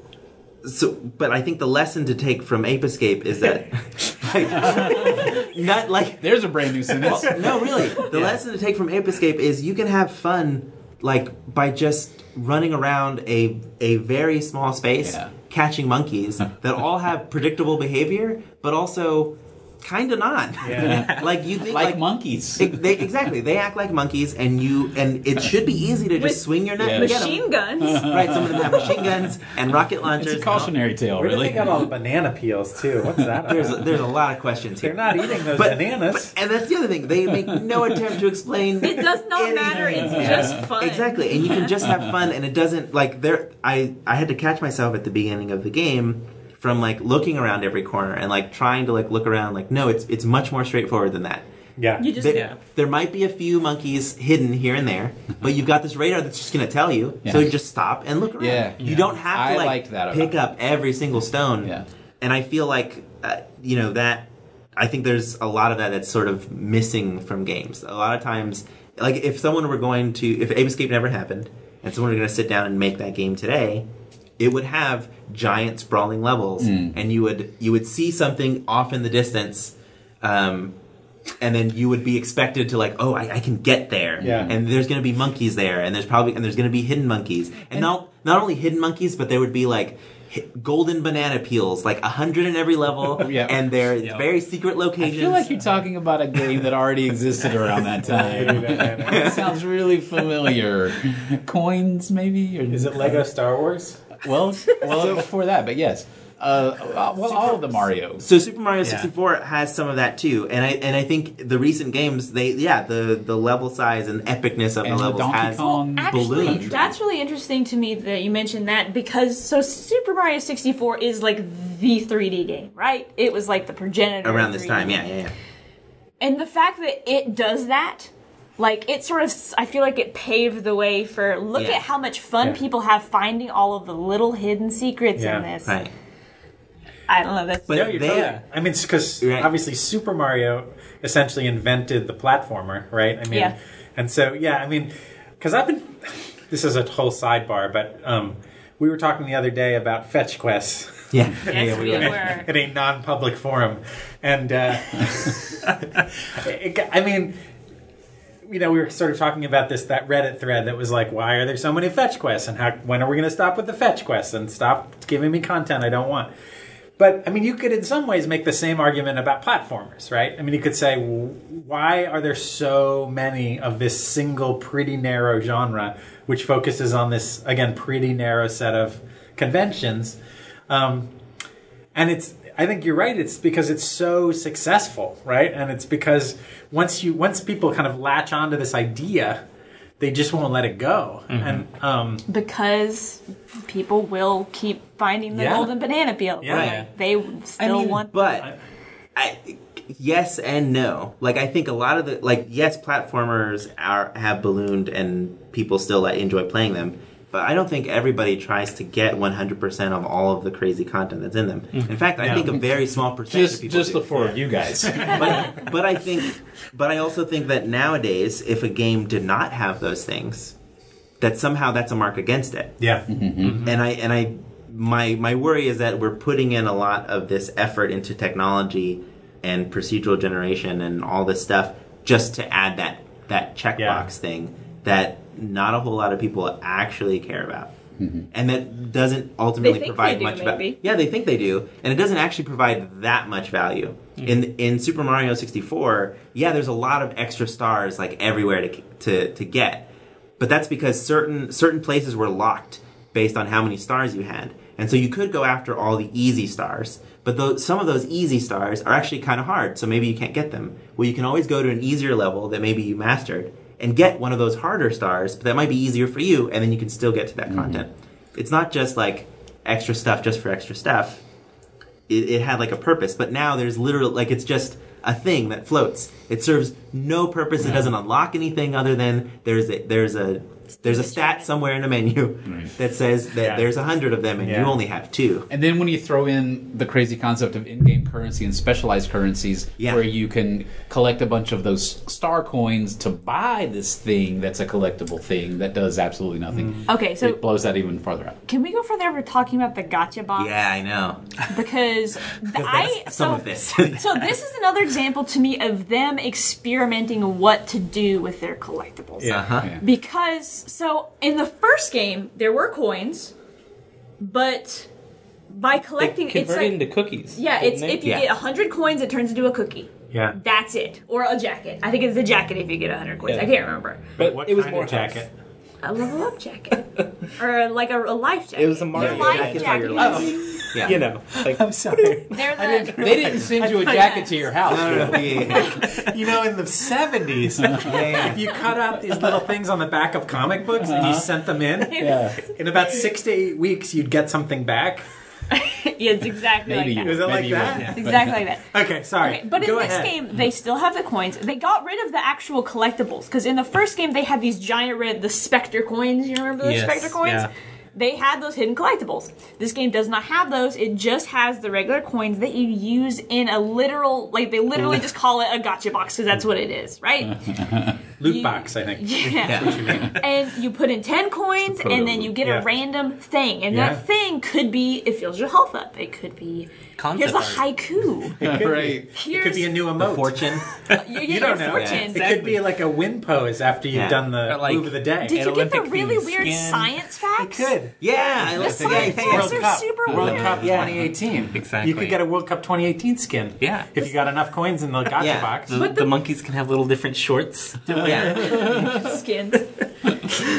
so but I think the lesson to take from Ape Escape is that like, not like There's a brand new sentence. no, really. The lesson to take from Ape Escape is you can have fun like by just running around a a very small space Yeah. Catching monkeys that all have predictable behavior, but also kind of not. Yeah. like you think like, like, monkeys. They, they- exactly. They act like monkeys, and you and it should be easy to just With swing your net Yeah. and get 'em. Machine guns. Right, some of them have machine guns and rocket launchers. it's a cautionary tale, Where really. they get all the banana peels too? What's that? There's about? there's a lot of questions here. They're not eating those But- bananas. but- and that's the other thing. They make no attempt to explain. It does not matter. It's anything. just fun. Exactly, and you can just have fun, and it doesn't like there. I I had to catch myself at the beginning of the game from like looking around every corner and like trying to like look around. Like no, it's it's much more straightforward than that. yeah. You just There, Yeah. there might be a few monkeys hidden here and there, but you've got this radar that's just going to tell you. So you just stop and look around. Yeah. You Yeah. don't have to like that pick it. up every single stone. Yeah. And I feel like uh, you know that I think there's a lot of that that's sort of missing from games. A lot of times, like if someone were going to, if Ape Escape never happened, and someone were going to sit down and make that game today, it would have giant sprawling levels, Mm. and you would you would see something off in the distance. Um, and then you would be expected to like, oh, I, I can get there, Yeah. and there's going to be monkeys there, and there's probably and there's going to be hidden monkeys, and, not not only hidden monkeys, but there would be like golden banana peels, like a hundred in every level, Yeah. and they're Yeah. very secret locations. I feel like you're talking about a game that already existed around that time. it sounds really familiar. Coins, maybe? Or, Is it Lego Star Wars? Well, well, before that, but yes. Uh, uh, well, all of the Mario. so Super Mario 64 has some of that too, and I and I think the recent games, they yeah, the the level size and epicness of And the the levels Donkey has Kong Actually, balloon. that's really interesting to me that you mentioned that because so Super Mario 64 is like the 3D game, right? It was like the progenitor around this 3D time. Yeah, yeah, yeah. And the fact that it does that, like it sort of, I feel like it paved the way for look Yeah. at how much fun Yeah. people have finding all of the little hidden secrets Yeah, in this. Right. I don't know. That's But No, you're they- totally- I mean, because Right. obviously Super Mario essentially invented the platformer, right? I mean, Yeah. and so yeah, I mean, because I've been. This is a whole sidebar, but um, we were talking the other day about fetch quests Yeah. yes, we were. were. in a non-public forum, and uh, it I mean. You know, we were sort of talking about this that Reddit thread that was like, "Why are there so many fetch quests? And how? When are we going to stop with the fetch quests and stop giving me content I don't want?" But I mean, you could in some ways make the same argument about platformers, right? I mean, you could say, why are there so many of this single, pretty narrow genre, which focuses on this again pretty narrow set of conventions? Um, and it's I think you're right. It's because it's so successful, right? And it's because once you once people kind of latch onto this idea, they just won't let it go. And um, because people will keep finding the Yeah. golden banana peel. Yeah. Like, they still want. But I, yes and no. Like I think a lot of the like yes, platformers are have ballooned and people still like, enjoy playing them. But I don't think everybody tries to get 100% of all of the crazy content that's in them. Mm-hmm. In fact, I No. think a very small percentage of Just people just do. the four of you guys. but, but I think, but I also think that nowadays, if a game did not have those things, that somehow that's a mark against it. yeah, mm-hmm. Mm-hmm. And I and I my my worry is that we're putting in a lot of this effort into technology and procedural generation and all this stuff just to add that that checkbox Yeah. thing that not a whole lot of people actually care about. Mm-hmm. And that doesn't ultimately They think provide they do, much value. maybe. Yeah, they think they do, and it doesn't actually provide that much value. Mm-hmm. In in Super Mario 64, yeah, there's a lot of extra stars like everywhere to to to get. But that's because certain certain places were locked based on how many stars you had. And so you could go after all the easy stars, but those, some of those easy stars are actually kind of hard, so maybe you can't get them. Well, you can always go to an easier level that maybe you mastered and get one of those harder stars, but that might be easier for you, and then you can still get to that mm-hmm. content. It's not just like extra stuff just for extra stuff. It, it had like a purpose, but now there's literally like it's just a thing that floats. It serves no purpose. It doesn't unlock anything other than there's a there's a there's a stat somewhere in a menu that says that Yeah. there's a hundred of them and you only have two. And then when you throw in the crazy concept of in-game currency and specialized currencies, Yeah. where you can collect a bunch of those star coins to buy this thing that's a collectible thing that does absolutely nothing. Okay, so it blows that even farther out. can we go further over talking about the gotcha box? Yeah, I know. Because I Some so, of this. so this is another example to me of them experimenting what to do with their collectibles. yeah. Uh-huh. Yeah. Because so in the first game there were coins, but by collecting it's converted like into cookies. yeah, it's didn't they? if you Yeah. get hundred coins, it turns into a cookie. yeah. That's it, or a jacket. I think it's a jacket if you get hundred coins. Yeah. I can't remember. but What it was kind more of jacket? A level up jacket, or like a, a life jacket. It was a Mario Your life jacket. jacket. Your is- Yeah. You know, like I'm sorry. They're the, They didn't send you a jacket to your house. No, no, no, yeah, yeah, you know, in the '70s, yeah, yeah. if you cut out these little things on the back of comic books and you uh-huh. sent them in, Yeah. in about six to eight weeks, you'd get something back. yeah, it's exactly Maybe like you that. Is it like that? would. It's exactly like that. Okay, sorry. Okay, but Go in this ahead. game, they still have the coins. They got rid of the actual collectibles because in the first game they had these giant red, the Specter coins. You remember those Yes, Specter coins? yeah. They had those hidden collectibles. This game does not have those. It just has the regular coins that you use in a literal, like they literally just call it a gotcha box because that's what it is, right? loot you- box, I think. Yeah. and you put in 10 coins and then you get Yeah. a random thing and Yeah. that thing could be it fills your health up it could be Concept here's a art. haiku right. here's It could be a new emote. Fortune. you, You don't know. fortune. It could be like a win pose after you've Yeah. done the like- move of the day. did an you get the really weird skin. science facts It could. Yeah, I the like science yeah, yeah, facts yeah. are super World weird Cup 2018. Exactly. You could get a World Cup 2018 skin. Yeah. If you got enough coins in the gotcha Yeah. box. the, the monkeys can have little different shorts. Oh, yeah. skins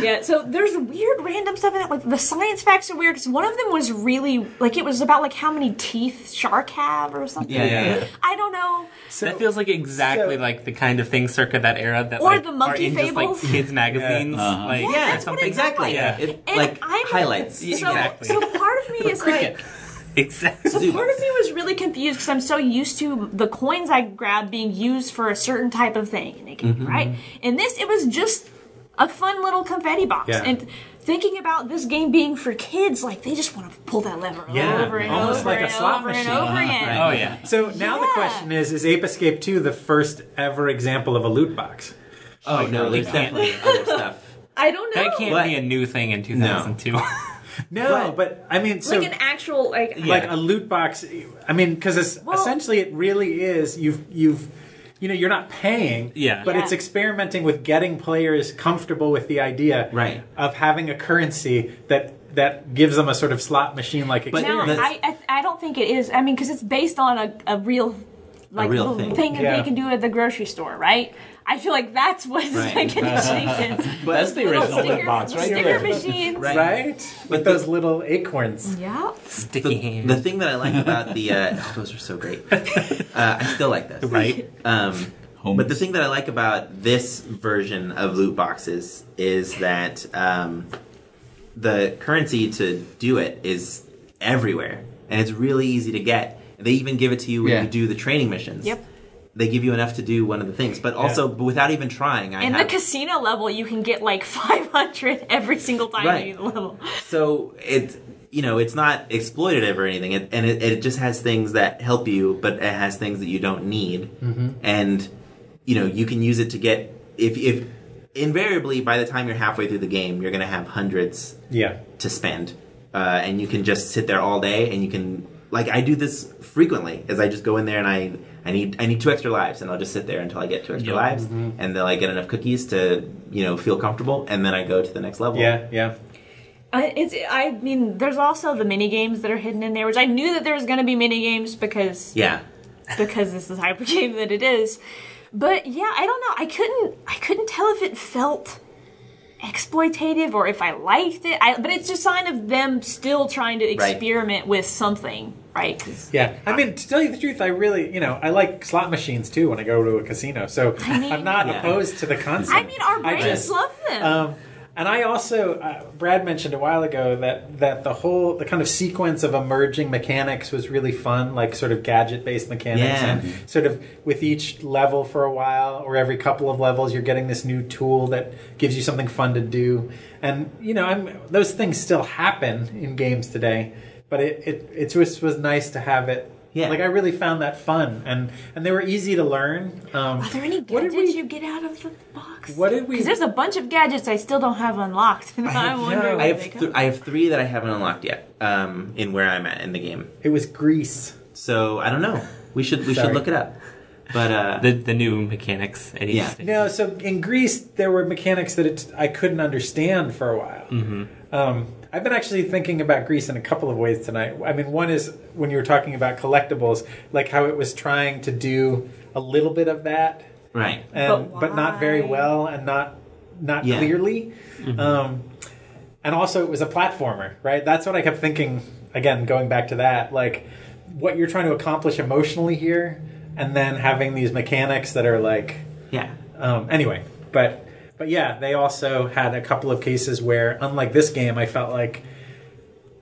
yeah so there's weird random stuff in it like the science facts are weird because one of them was really like it was about like how many teeth shark have or something Yeah, yeah, yeah. i don't know So, that feels like exactly so- like the kind of thing circa that era that Or like the Monkey are in just Fables. like kids magazines. Uh-huh. Like Yeah, Yeah, that's what exactly. sounds like. It, And like I'm- highlights. so, Exactly. so part of me is like exactly. So part of me was really confused because I'm so used to the coins I grabbed being used for a certain type of thing, and it can, right? In this, it was just a fun little confetti box. Yeah. And thinking about this game being for kids, like they just want to pull that lever Yeah, over and almost over like a and slot over machine. and over again. Oh yeah. So now the question is: Is Ape Escape 2 the first ever example of a loot box? Oh no, there's definitely other stuff. I don't know. That can't But- be a new thing in 2002. No, but, I mean, so like an actual like like a loot box. I mean, because Well- essentially it really is. You've you've you know you're not paying, Yeah. but it's experimenting with getting players comfortable with the idea Right. of having a currency that that gives them a sort of slot machine like But experience. No, I, I I don't think it is. I mean, because it's based on a, a real like real the thing. that Yeah. they can do at the grocery store, right? I feel like that's what's Right. making distinctions. But That's the Little original sticker, loot box, right? Sticker there. machines. Right. right? But With the- those little acorns. Yeah. Sticky the, hands. the thing that I like about the uh, oh, those are so great. Uh, I still like those. right? Um, Homies. but the thing that I like about this version of loot boxes is that um, the currency to do it is everywhere, and it's really easy to get. They even give it to you when Yeah. you do the training missions. Yep. They give you enough to do one of the things, but also without even trying. I In the casino level, you can get like 500 every single time Right. you do the level. so it's you know it's not exploitative or anything it, and it, it just has things that help you but it has things that you don't need and you know you can use it to get if if invariably by the time you're halfway through the game you're going to have hundreds Yeah. to spend uh, and you can just sit there all day and you can like i do this frequently as i just go in there and i i need i need two extra lives and i'll just sit there until i get two extra Yep. lives mm-hmm. and then i get enough cookies to you know feel comfortable and then i go to the next level Yeah. Yeah. I, it's, I mean, there's also the mini games that are hidden in there, which I knew that there was going to be mini games because yeah because this is hyper game that it is. But yeah, I don't know. I couldn't I couldn't tell if it felt exploitative or if I liked it. I, but it's just a sign of them still trying to Right. experiment with something, right? Yeah, I mean, to tell you the truth, I really, you know, I like slot machines too when I go to a casino. So I mean- I'm not Yeah. opposed to the concept. I mean, our I brains just- love them. Um, and I also, uh, Brad mentioned a while ago that that the whole the kind of sequence of emerging mechanics was really fun, like sort of gadget based mechanics, Yeah. and sort of with each level for a while or every couple of levels, you're getting this new tool that gives you something fun to do. And you know, I'm, those things still happen in games today, but it it it just was nice to have it. Yeah. like I really found that fun, and and they were easy to learn. Um, Are there any what did gadgets we- you get out of the box? What did we? Because there's a bunch of gadgets I still don't have unlocked. And I'm wondering know. where I have they come th- I have three that I haven't unlocked yet. Um, in where I'm at in the game, It was Greece. so I don't know. We should we should look it up. But uh, The the new mechanics. At Yeah. stage. No, so in Greece there were mechanics that it, I couldn't understand for a while. Mm-hmm. Um, I've been actually thinking about Greece in a couple of ways tonight. I mean, one is when you were talking about collectibles, like how it was trying to do a little bit of that, right, and But but, not very well and not not Yeah. clearly. Mm-hmm. Um, and also, it was a platformer, right? That's what I kept thinking. Again, going back to that, like what you're trying to accomplish emotionally here, and then having these mechanics that are like yeah, um, anyway, but but yeah, they also had a couple of cases where, unlike this game, I felt like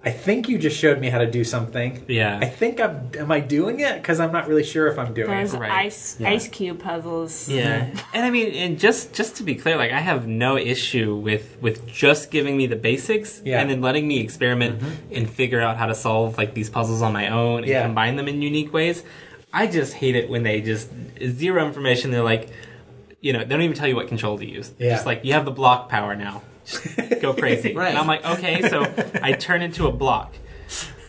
I think you just showed me how to do something. Yeah. I think I'm. Am I doing it? Because I'm not really sure if I'm doing Those it. Right. ice Yeah. ice cube puzzles. Yeah, and I mean, and just just to be clear, like I have no issue with with just giving me the basics Yeah. and then letting me experiment mm-hmm. and figure out how to solve like these puzzles on my own and Yeah. combine them in unique ways. I just hate it when they just zero information. They're like, you know, they don't even tell you what control to use. They're Yeah. Just like you have the block power now, just go crazy. Right. And I'm like, okay, so I turn into a block.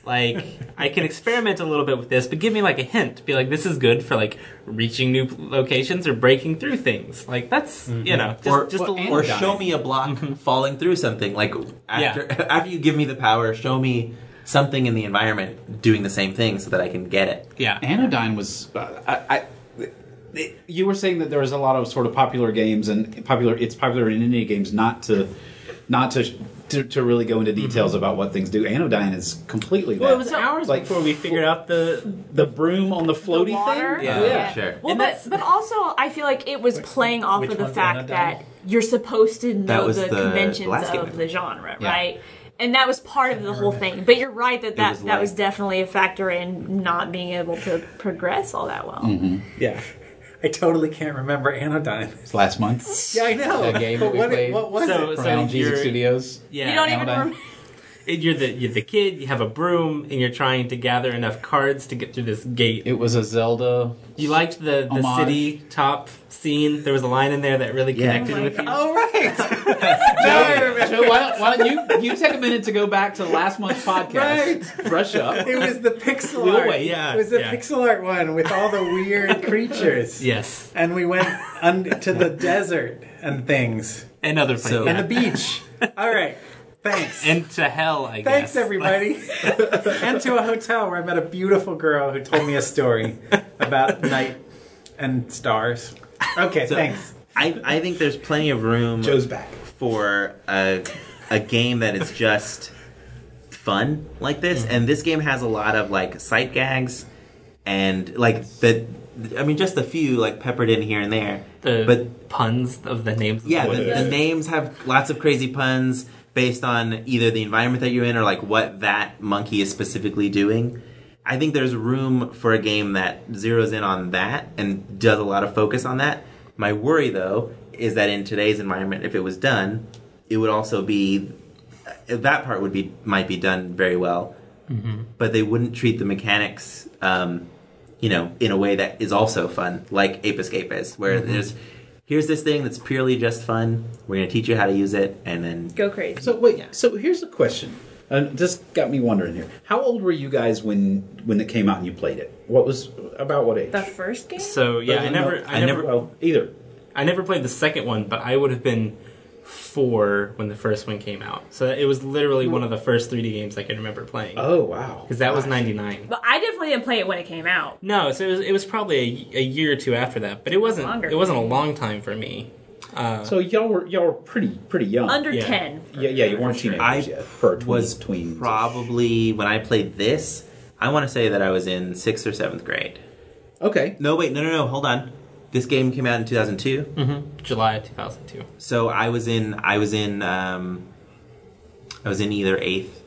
Like I can experiment a little bit with this, but give me like a hint. Be like, this is good for like reaching new locations or breaking through things. Like that's you know just, or just a well, little or Anodyne. show me a block falling through something. Like after after you give me the power, show me something in the environment doing the same thing so that I can get it. yeah. Anodyne was. Uh, I, I, it- you were saying that there was a lot of sort of popular games and popular. It's popular in indie games not to, not to. To, to really go into details mm-hmm. about what things do, Anodyne is completely. Well, that. it was hours like before we figured out the the broom on the floaty The thing. Yeah, sure. Well, And but but also I feel like it was playing off of the fact Anodyne? that you're supposed to know was the, the conventions of game. the genre, Yeah. right? And that was part of the whole thing. But you're right that that, was that was definitely a factor in not being able to progress all that well. Mm-hmm. Yeah. I totally can't remember Anodyne. It's last month. Yeah, I know. The game but that we what, played. what was So- it? From so Analgesic you're- Studios. Yeah, you don't even Anodyne. remember. You're the you're the kid. You have a broom, and you're trying to gather enough cards to get through this gate. It was a Zelda. You liked the the Homage. city top scene. There was a line in there that really Yeah. connected Oh my with you. Oh right. now I remember. Joe, why don't, why don't you you take a minute to go back to last month's podcast, Right. brush up. It was the pixel art. wait. Yeah, it was the yeah. pixel art one with all the weird creatures. Yes, And we went un- to the desert and things and other places. So- and the beach. All right. Thanks. and to hell, I Thanks, guess. Thanks, everybody. and to a hotel where I met a beautiful girl who told me a story about night and stars. Okay, So- thanks. I, I think there's plenty of room Joe's back. for a, a game that is just fun like this. Mm-hmm. And this game has a lot of like sight gags and like the. I mean, just a few like peppered in here and there. the but puns of the names. of yeah, the the, the names have lots of crazy puns based on either the environment that you're in or like what that monkey is specifically doing. I think there's room for a game that zeroes in on that and does a lot of focus on that. My worry though is that in today's environment, if it was done, it would also be uh, that part would be might be done very well, mm-hmm. but they wouldn't treat the mechanics, um, you know, in a way that is also fun, like Ape Escape is, where mm-hmm. there's here's this thing that's purely just fun. We're going to teach you how to use it, and then Go crazy. So wait, yeah. so here's a question. Uh, this got me wondering here. How old were you guys when when it came out and you played it? What was about what age? the first game. So yeah, I never, no, I never, Well, either. I never played the second one, but I would have been four when the first one came out. So it was literally one of the first 3D games I can remember playing. Oh wow. Because that was '99. but I definitely didn't play it when it came out. No, so it was, it was probably a, a year or two after that, but it wasn't. Longer. It wasn't a long time for me. Uh, So y'all were y'all were pretty pretty young. Under Yeah. ten. yeah, yeah, you weren't sure. teenagers I yet. For tween, was tweens. probably when I played this. I want to say that I was in sixth or seventh grade. okay. No, wait, no, no, no. Hold on. This game came out in 2002. mhm, July 2002. So I was in I was in um, I was in either eighth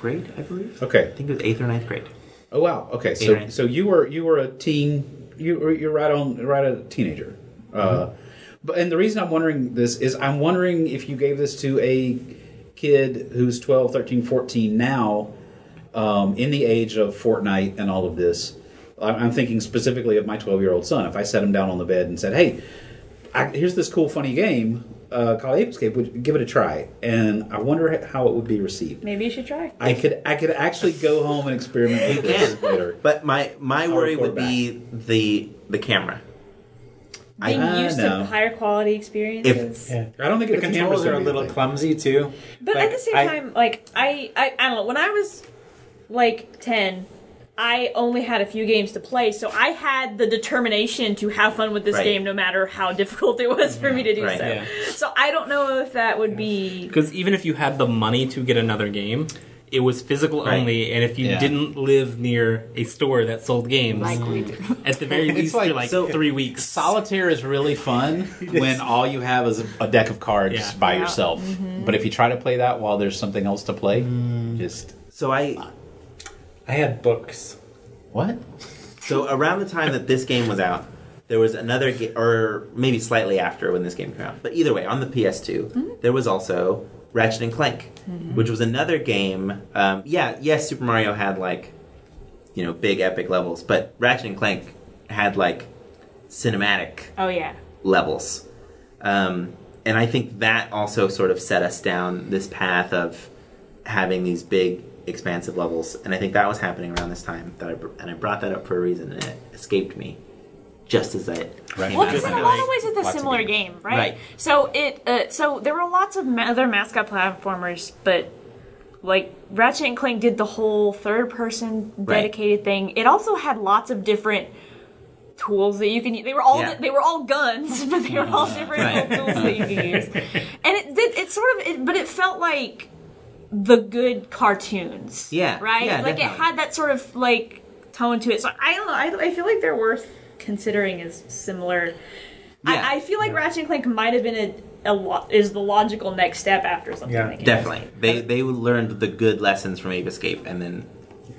grade, I believe. Okay. I think it was eighth or ninth grade. Oh wow. Okay. So so you were you were a teen. You were you're right on right a teenager. Uh, but and the reason I'm wondering this is I'm wondering if you gave this to a kid who's 12, 13, 14 now, um, in the age of Fortnite and all of this. I- I'm thinking specifically of my 12 year old son. If I set him down on the bed and said, "Hey, I, here's this cool, funny game uh, called Ape Escape. Would you give it a try?" and I wonder how it would be received. Maybe you should try. I could I could actually go home and experiment with this can. later. But my my I'll worry report would be the the camera. I- Being Uh, used no. to higher quality experiences. Yeah. I don't think The the, camera's controls are a little thing. clumsy too. But Like, at the same I- time, like I, I, I don't know. When I was like ten, I only had a few games to play, so I had the determination to have fun with this Right. game, no matter how difficult it was for me to do Right. so. Yeah. So I don't know if that would be. Because even if you had the money to get another game, it was physical Right. only, and if you Yeah. didn't live near a store that sold games, Like we do. at the very least like- for like so- three weeks. Solitaire is really fun when all you have is a deck of cards Yeah. by Yeah. yourself. Mm-hmm. But if you try to play that while there's something else to play, just So I I had books. what? so around the time that this game was out, there was another game, or maybe slightly after when this game came out. But either way, on the PS2, there was also Ratchet and Clank, which was another game. Um, yeah, yes, Super Mario had like you know big epic levels, but Ratchet and Clank had like cinematic Oh yeah. levels. Um, and I think that also sort of set us down this path of having these big, expansive levels. And I think that was happening around this time. That I, br- and I brought that up for a reason, and it escaped me just as I Right. Well, out. because in a lot of ways, it's a similar game, right? Right. So it, uh, so there were lots of ma- other mascot platformers, but like Ratchet and Clank did the whole third-person Right. dedicated thing. It also had lots of different tools that you can use. They were all Yeah. they were all guns, but they were all different Right. tools that you could use. And it did. It sort of, it, but it felt like the good cartoons. Yeah, Right. yeah, like it had that sort of like tone to it. So I don't know. I, I feel like they're worth considering as similar. Yeah. I, I feel like Ratchet and Clank might have been a, a lo- is the logical next step after something. Yeah. like that. Definitely. They, they learned the good lessons from Ape Escape and then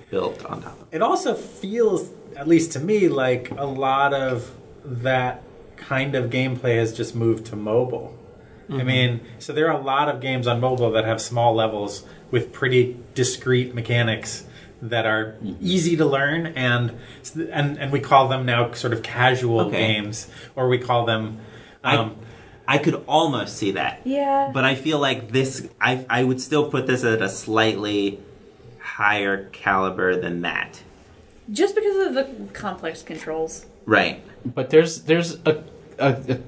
built on top of it. It also feels, at least to me, like a lot of that kind of gameplay has just moved to mobile. I mean, so there are a lot of games on mobile that have small levels with pretty discrete mechanics that are easy to learn and and and we call them now sort of casual Okay. games or we call them um, I could almost see that. Yeah. But I feel like this, I, I would still put this at a slightly higher caliber than that. Just because of the complex controls. Right. But there's there's a a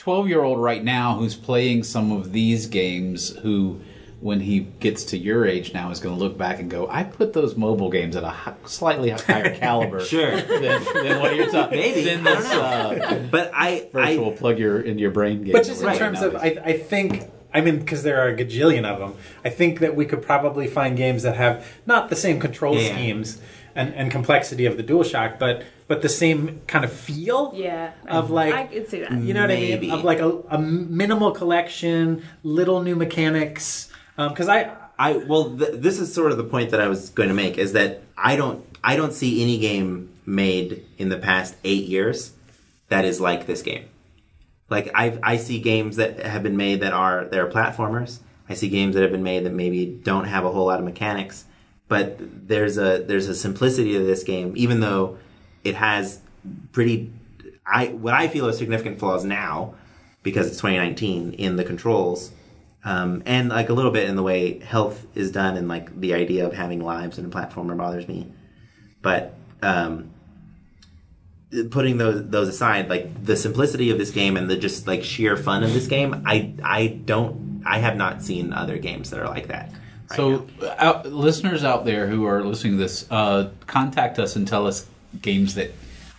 twelve year old right now who's playing some of these games who. When he gets to your age now, is going to look back and go, "I put those mobile games at a slightly higher caliber Sure. than, than what you're talking. Maybe. Than I don't know. uh, But I, virtual I plug your into your brain game. But just in terms of. I, I think, I mean, because there are a gajillion of them, I think that we could probably find games that have not the same control Yeah. schemes and, and complexity of the DualShock, but but the same kind of feel Yeah. of like I could see that. you know what I mean of like a, a minimal collection, little new mechanics. Um, because I I well, th- this is sort of the point that I was going to make is that I don't I don't see any game made in the past eight years that is like this game. Like I I see games that have been made that are they're platformers. I see games that have been made that maybe don't have a whole lot of mechanics, but there's a there's a simplicity to this game, even though it has pretty I what I feel are significant flaws now because it's 2019 in the controls um, and like a little bit in the way health is done and like the idea of having lives in a platformer bothers me. But um, putting those those aside like the simplicity of this game and the just like sheer fun of this game i i don't i have not seen other games that are like that right So, now. out, listeners out there who are listening to this, uh, contact us and tell us games that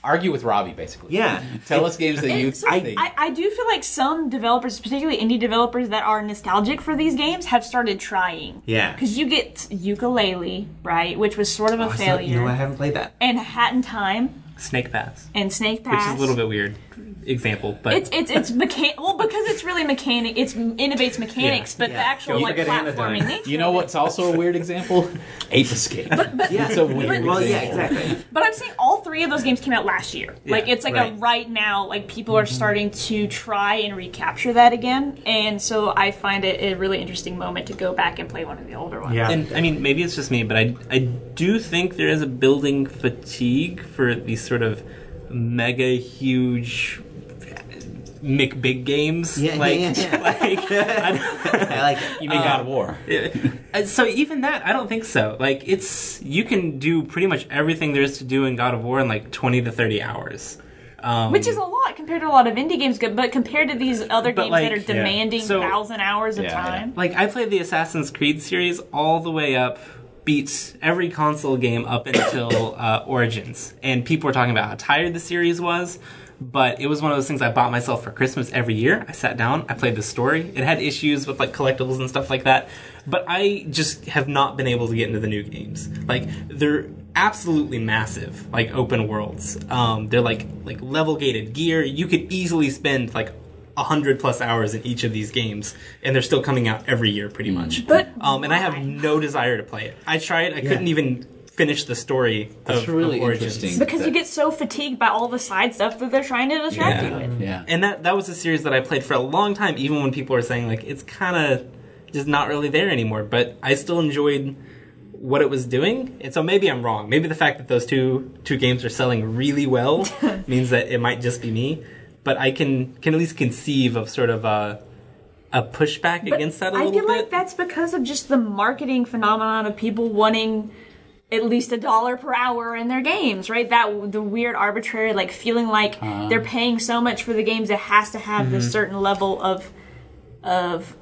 argue with Robbie. Basically, yeah Tell us games that you It's- think. I, I do feel like some developers, particularly indie developers that are nostalgic for these games, have started trying. Yeah. Because you get Yooka-Laylee, right, which was sort of a Oh, so- failure, you know i haven't played that and Hat in Time Snake Pass, and Snake Pass, which is a little bit weird example, but It's it's it's mechan- well because it's really mechanic. It's innovates mechanics, but the actual Don't like forget platforming nature. you know what's also a weird example? Ape Escape. yeah It's a weird well yeah example. exactly But I'm saying all three of those games came out last year. like it's like a right. right now, like people are mm-hmm. starting to try and recapture that again, and so I find it a really interesting moment to go back and play one of the older ones. yeah. And I mean, maybe it's just me, but I I do think there is a building fatigue for these sort of mega huge McBig games. Yeah, yeah, like, yeah, yeah. like I i like it You mean God of War? Uh, so even that, I don't think so. Like it's you can do pretty much everything there is to do in God of War in like twenty to thirty hours. Um, Which is a lot compared to a lot of indie games, but compared to these other games like, that are yeah. demanding So- thousand hours of Yeah, yeah. time. like I played the Assassin's Creed series all the way up, beat every console game up until uh, Origins, and people were talking about how tired the series was. But it was one of those things I bought myself for Christmas every year. I sat down, I played the story. It had issues with like collectibles and stuff like that, but I just have not been able to get into the new games. Like they're absolutely massive, like open worlds. Um, they're like like level gated gear. You could easily spend like a hundred plus hours in each of these games, and they're still coming out every year, pretty much. But um, and I have no desire to play it. I tried. I couldn't even finish the story. That's of, really of Origins. interesting. Because you get so fatigued by all the side stuff that they're trying to distract Yeah. you with. Yeah. And that that was a series that I played for a long time, even when people were saying like it's kind of just not really there anymore. But I still enjoyed what it was doing, and so maybe I'm wrong. Maybe the fact that those two two games are selling really well means that it might just be me. But I can can at least conceive of sort of a a pushback But against that a I little bit. I feel bit. like that's because of just the marketing phenomenon of people wanting at least a dollar per hour in their games, right? That the weird arbitrary like feeling like Uh-huh. they're paying so much for the games it has to have Mm-hmm. this certain level of of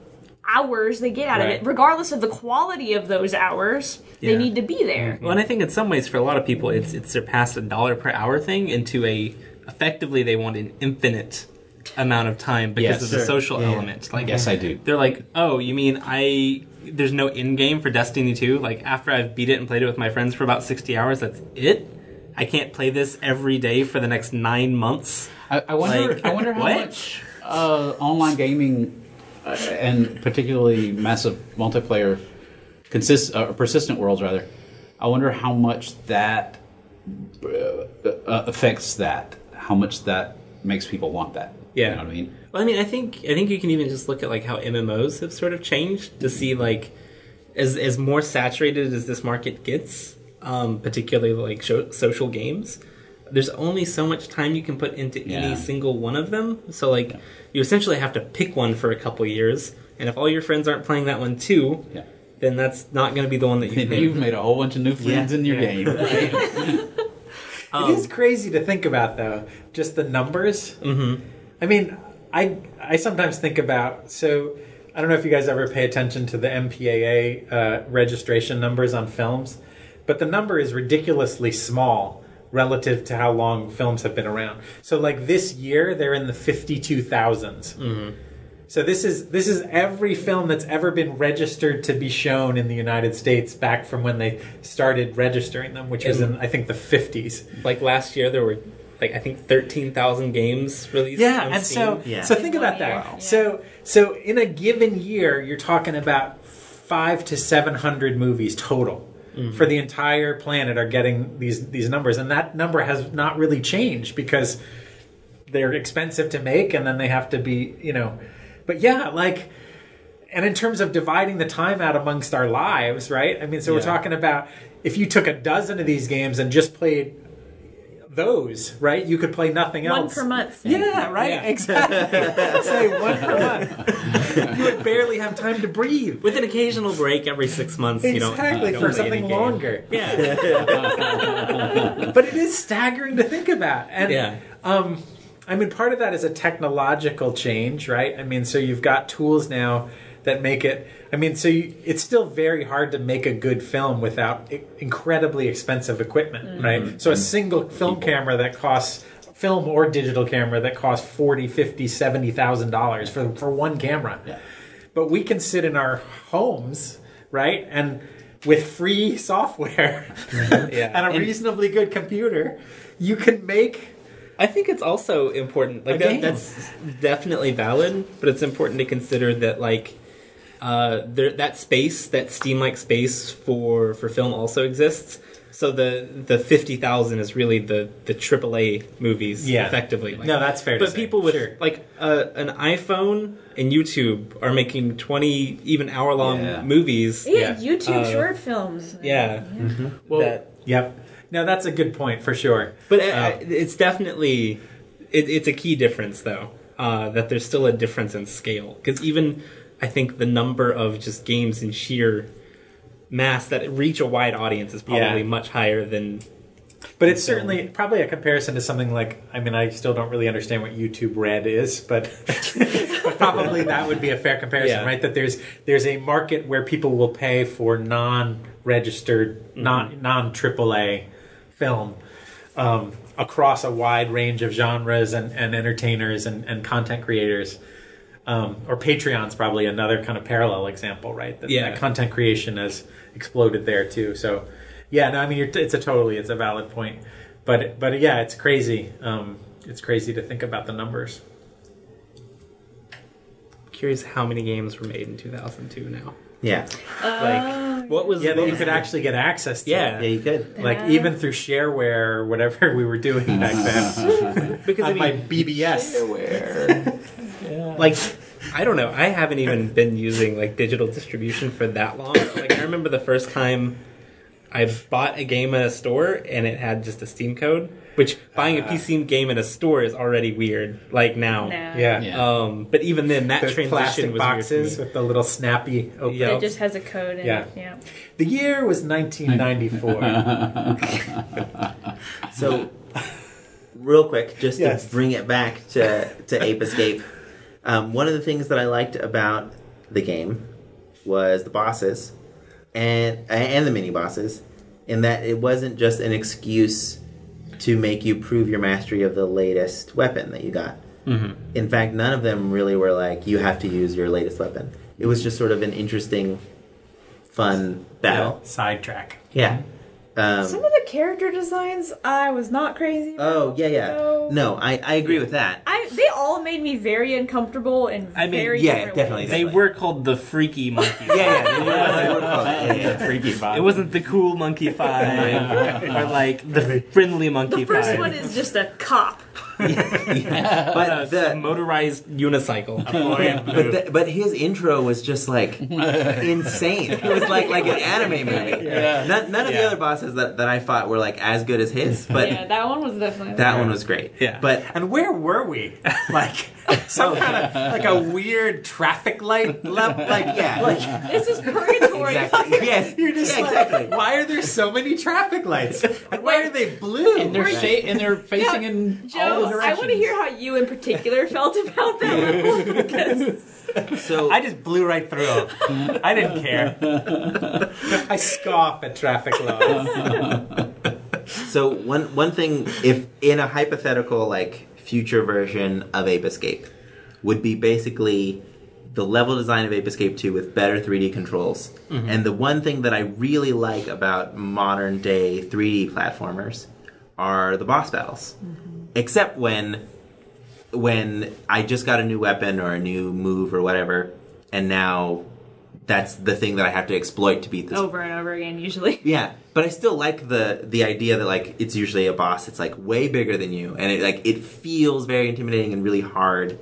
hours they get out of it, regardless of the quality of those hours. They need to be there. Well, and I think in some ways, for a lot of people, it's it's surpassed a dollar per hour thing into a effectively they want an infinite amount of time because Yes, of the social element. Like, Yes, I do. they're like, oh, you mean I? There's no in game for Destiny 2. Like after I've beat it and played it with my friends for about 60 hours, that's it. I can't play this every day for the next nine months. I, I wonder. Like, I wonder how what? much uh, online gaming uh, and particularly massive multiplayer consist uh, persistent worlds rather. I wonder how much that uh, uh, affects that. How much that makes people want that. Yeah. You know what I mean? Well, I mean, I think I think you can even just look at like how MMOs have sort of changed to see like as as more saturated as this market gets, um, particularly like sho- social games. There's only so much time you can put into Yeah. any single one of them. So like you essentially have to pick one for a couple years, and if all your friends aren't playing that one too, Yeah. then that's not going to be the one that you. You've made a whole bunch of new friends Yeah. in your Yeah. game. Right? Um, it is crazy to think about, though, just the numbers. mhm. I mean, I I sometimes think about so. I don't know if you guys ever pay attention to the MPAA uh, registration numbers on films, but the number is ridiculously small relative to how long films have been around. So, like this year, they're in the fifty-two thousands. So this is this is every film that's ever been registered to be shown in the United States back from when they started registering them, which was in I think the fifties. Like last year, there were like I think thirteen thousand games released. Yeah, on and Steam. so Yeah. so think about that. Wow. So so in a given year, you're talking about five to seven hundred movies total. Mm-hmm. For the entire planet are getting these these numbers, and that number has not really changed because they're expensive to make, and then they have to be, you know. But yeah, like, and in terms of dividing the time out amongst our lives, right? I mean, so we're talking about if you took a dozen of these games and just played those, right? You could play nothing One else. per month. Yeah, right. Yeah. Exactly. Say one per month. you would barely have time to breathe. with an occasional break every six months. You know, Exactly don't for something longer. Yeah, But it is staggering to think about. And yeah. um, I mean, part of that is a technological change, right? I mean, so you've got tools now that make it. I mean, so you, it's still very hard to make a good film without incredibly expensive equipment, mm-hmm. right? So a mm-hmm. single film camera that costs film or digital camera that costs 40 50 70,000 dollars for for one camera. Yeah. But we can sit in our homes, right? And with free software Yeah. Mm-hmm. and a And- reasonably good computer, you can make I think it's also important. Like that, that's definitely valid, but it's important to consider that like uh, there, that space, that Steam-like space for for film, also exists. So the the fifty thousand is really the the AAA movies, Yeah. effectively. Like, No, that's fair to But say. people with Sure. like uh, an iPhone and YouTube are making twenty even hour long Yeah. movies. Yeah, Yeah. YouTube Uh, short films. Yeah. Well, That- yep. No, that's a good point for sure. But uh, Uh, it's definitely it, it's a key difference though uh, that there's still a difference in scale because even I think the number of just games in sheer mass that reach a wide audience is probably Yeah. much higher than But it's certainly probably a comparison to something like I mean I still don't really understand what YouTube Red is, but, but probably that would be a fair comparison, Yeah. right? That there's there's a market where people will pay for non-registered, non non AAA film um, across a wide range of genres and, and entertainers and, and content creators. Um, or Patreon's probably another kind of parallel example, right? That, Yeah. that content creation has exploded there too. So, yeah, no, I mean, it's a totally, it's a valid point, but but yeah, it's crazy. Um, it's crazy to think about the numbers. curious how many games were made in 2002 now. Yeah, Like oh, what was Yeah, what that you was could the- actually get access to. Yeah. yeah, you could. Like Yeah. even through shareware or whatever we were doing back then because I on my mean BBS. like I don't know. I haven't even been using like digital distribution for that long. Like I remember the first time I bought a game at a store and it had just a Steam code, which buying a PC game at a store is already weird. Like now, No. Yeah. Yeah. um, but even then, that Those transition was boxes weird for me. with the little snappy open. Yeah. It just has a code in Yeah. it. Yeah. The year was 1994. So, real quick, just Yes. to bring it back to, to Ape Escape, um, one of the things that I liked about the game was the bosses and and the mini bosses, in that it wasn't just an excuse to make you prove your mastery of the latest weapon that you got. Mm-hmm. In fact, none of them really were like you have to use your latest weapon. It was just sort of an interesting, fun battle. Sidetrack. Yeah. Um, Some of the character designs I was not crazy. about. Oh yeah, yeah. So- No, I, I agree with that. I they all made me very uncomfortable and I mean, very yeah, different definitely. ways. They were called the Freaky Monkey. Yeah, yeah. they were- called- yeah, yeah. Freaky vibe. It wasn't the cool Monkey Five or like the friendly Monkey The first Five. one is just a cop but uh, the motorized unicycle. Boy in blue. but, the, but his intro was just like insane. It was like like an anime movie. Yeah. None, none of the other bosses that, that I fought were like as good as his, but yeah, that one was definitely. that one was great. Yeah. But and where were we? Like some kind of like a weird traffic light level. like yeah, like This is purgatory. exactly. Yes, You're just yeah, like, exactly. why are there so many traffic lights? And why are they blue? And they're sha- and they're facing in all Joe, the I want to hear how you in particular felt about that level So I just blew right through 'em. I didn't care. I scoff at traffic laws. So one one thing, if in a hypothetical like future version of Ape Escape, would be basically the level design of Ape Escape 2 with better 3D controls. Mm-hmm. And the one thing that I really like about modern day 3D platformers are the boss battles. Mm-hmm. Except when when I just got a new weapon or a new move or whatever, and now that's the thing that I have to exploit to beat this over and over again, usually. yeah, but I still like the the idea that like it's usually a boss that's like way bigger than you, and it like it feels very intimidating and really hard.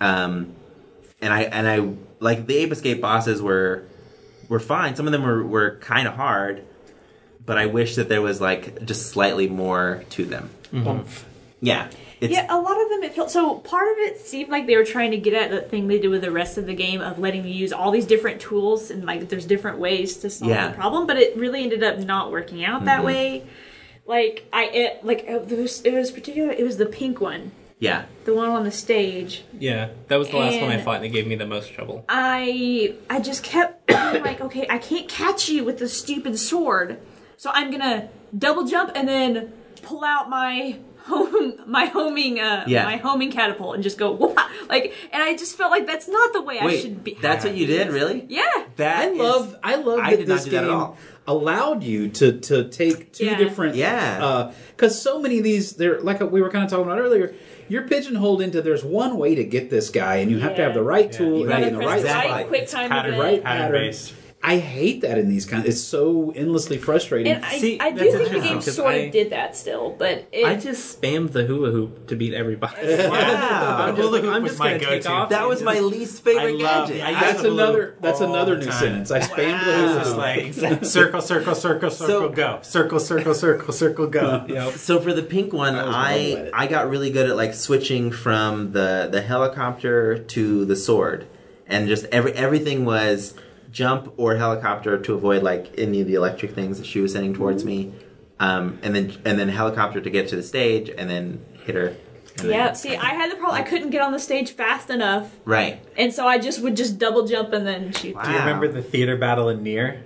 Um, and I and I like the Ape Escape bosses were were fine. Some of them were were kind of hard, but I wish that there was like just slightly more to them. Oomph. Yeah, it's yeah, a lot of them it felt so. Part of it seemed like they were trying to get at the thing they did with the rest of the game of letting you use all these different tools and like there's different ways to solve Yeah. the problem. But it really ended up not working out that mm-hmm. way. Like I, it, like it was, it was particular. It was the pink one, yeah. the one on the stage. Yeah, that was the last one I fought, and it gave me the most trouble. I I just kept being like, okay, I can't catch you with the stupid sword, so I'm gonna double jump and then pull out my home my homing uh Yeah. my homing catapult and just go whoop like and I just felt like that's not the way I should be. that's what you did, really? Yeah. That I is- love I love I that did not this do that at game all. allowed you to to take two Yeah. different Yeah. because so many of these they're like we were kind of talking about earlier. You're pigeonholed into there's one way to get this guy, and you have to have the right Yeah. tool You and gotta the Press right spot. quick time Pattern, event. right pattern pattern. based. I hate that in these kinds. It's so endlessly frustrating. And I, See, I do that's think the interesting, sort I- of did that still, but it, I just spammed the hula hoop to beat everybody. Wow. I'm just, like, I'm just gonna take off. That was my least favorite I love- gadget. I that's another. That's another new sentence. I spammed Wow. the hula. hoop. like circle, circle, circle, circle, So- go. Circle, circle, circle, circle, go. You know? So for the pink one, I I horrible at it. I got really good at like switching from the the helicopter to the sword, and just every everything was jump or helicopter to avoid like any of the electric things that she was sending towards me, um, and then and then helicopter to get to the stage, and then hit her. and yeah. then- See, I had the problem. I couldn't get on the stage fast enough, right. and so I just would just double jump and then shoot. Wow. Do you remember the theater battle in NieR?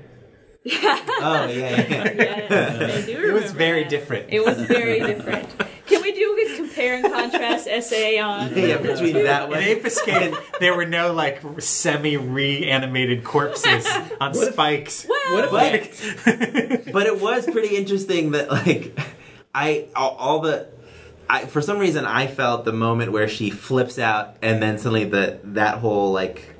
Oh yeah, yeah. yeah. Yes, I do It was remember very that. different. It was very different. Can we do a compare and contrast essay on? yeah, between that In one. Ape Escape, there were no like semi-reanimated corpses on spikes. Well, But but it was pretty interesting that like I all, all the I for some reason I felt the moment where she flips out and then suddenly the that whole like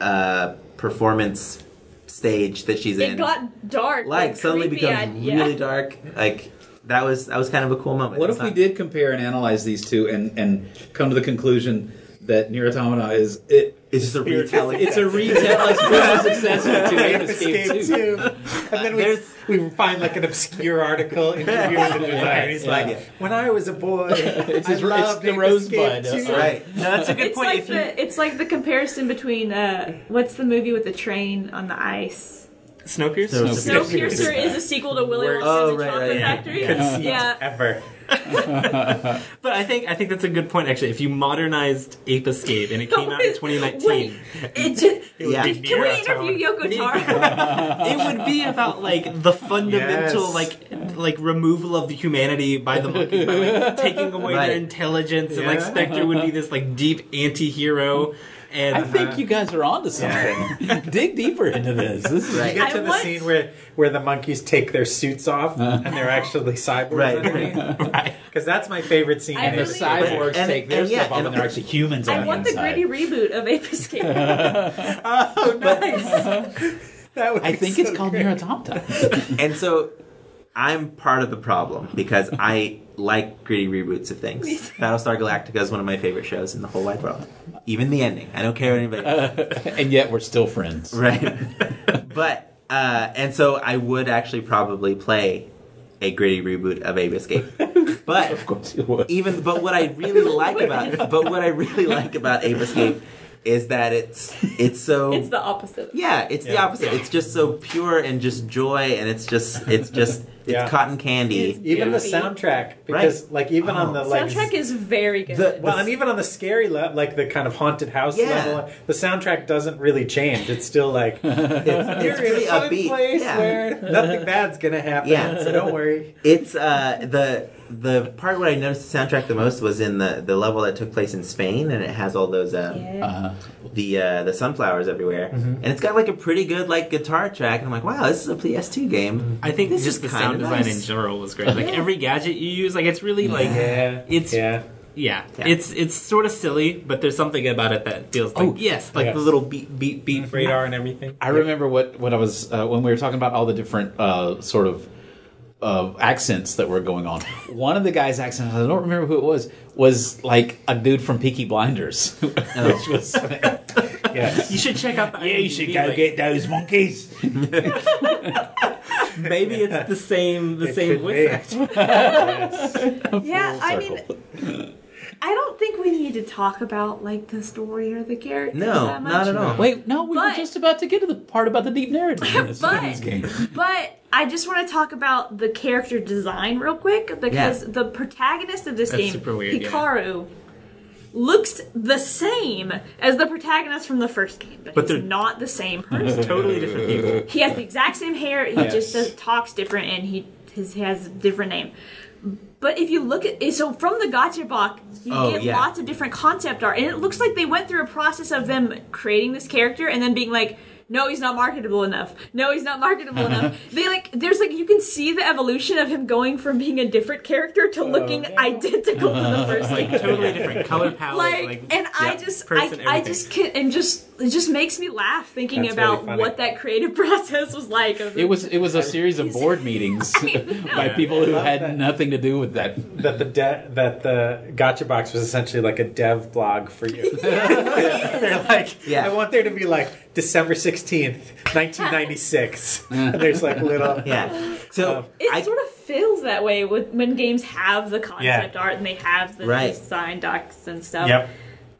uh performance stage that she's it in got dark. like suddenly creepy. becomes I- yeah. really dark like that was that was kind of a cool moment What if we not- did compare and analyze these two and and come to the conclusion that NieR Automata is it? it's just a retelling It's a retail spiritual successor to Ape Escape Escape 2. too. And then we, we find like an obscure article interviewing the designer. He's yeah. like, "When I was a boy, It's I his- it's loved the Ape Rosebud. Escape too." right No, that's a good It's point. like if you, the it's like the comparison between uh what's the movie with the train on the ice. Snowpiercer. Snowpiercer. Snowpiercer is a sequel to Willy Worst- Wonka's Oh, and the right, Chocolate right, yeah. Factory. conceit Yeah. ever. But I think I think that's a good point actually. If you modernized Ape Escape and it came out in 2019, Wait, it just, It would Yeah. be can we interview Automata. Yoko Taro? it would be about like the fundamental Yes. like like removal of the humanity by the monkeys, by like taking away Right. their intelligence, and like Specter would be this like deep anti-hero. And I think uh, you guys are onto something. Dig deeper into this. This is Right. You get to I the want- scene where, where the monkeys take their suits off uh. and they're actually cyborgs Right. underneath. right. Because that's my favorite scene. I and the really- cyborgs And- take their and yeah, stuff off, and- and they're actually humans on I the want the inside. gritty reboot of Ape Escape. oh, nice. that would I be think so it's called great. NieR Automata. and so I'm part of the problem because I like gritty reboots of things. Battlestar Galactica is one of my favorite shows in the whole wide world. Even the ending. I don't care what anybody. and yet we're still friends. right. but uh, and so I would actually probably play a gritty reboot of Ape Escape. But Of course you would. even but what I really like about but what I really like about Ape Escape is that it's it's so It's the opposite. yeah it's the Yeah. opposite it's just so pure and just joy and it's just it's just it's cotton candy It's- Even the soundtrack, because like even on the like Soundtrack is very good. The- well, and even on the scary level, like the kind of haunted house Yeah. level, the soundtrack doesn't really change. It's still like it's, it's really a fun upbeat place yeah. where nothing bad's gonna happen. Yeah. so don't worry. it's uh the the part where I noticed the soundtrack the most was in the the level that took place in Spain and it has all those uh, yeah. Uh, the uh, the sunflowers everywhere Mm-hmm. and it's got like a pretty good like guitar track and I'm like wow this is a PS2 game I think This just is the kinda sound design nice. in general was great. Like every gadget you use, like it's really like Yeah, It's- yeah. yeah, Yeah. it's it's sort of silly, but there's something about it that feels like Oh, yes, like yes. the little beep beep beep radar and everything. I remember what what I was uh, when we were talking about all the different uh, sort of uh, accents that were going on. One of the guys' accents, I don't remember who it was, was like a dude from Peaky Blinders, which was Yes. You should check out the. yeah, you should go like, get those monkeys. Maybe it's the same the It same could voice yes. yeah, I mean, Circle. I don't think we need to talk about like the story or the characters. No, that much. not at all. Wait, no, we were just about to get to the part about the deep narrative in this, in But- this game. But I just want to talk about the character design real quick because Yeah. the protagonist of this That's game, super weird, yeah. Looks the same as the protagonist from the first game, but, But he's they're- not the same person. Totally different people. he has the exact same hair. He Yes. just does, talks different, and he his, he has a different name. But if you look at eh, so from the gotcha box, you Oh, get yeah. lots of different concept art, and it looks like they went through a process of them creating this character and then being like, "No, he's not marketable enough. No, he's not marketable enough." They like, there's like you can see the evolution of him going from being a different character to oh. looking no. identical to the first Like totally different color palette. Like, Like, and I just, person, I, I just can, and just, it just makes me laugh thinking That's about really what that creative process was like. Of It was it was a series of board meetings by people who had that. nothing to do with that. That the de- that the gotcha box was essentially like a dev blog for you. They're like, Yeah. I want there to be like December sixteenth, nineteen ninety six. And there's like little yeah so Um, It I sort of feels that way with when games have the concept Yeah. art and they have the Right. design docs and stuff. Yep.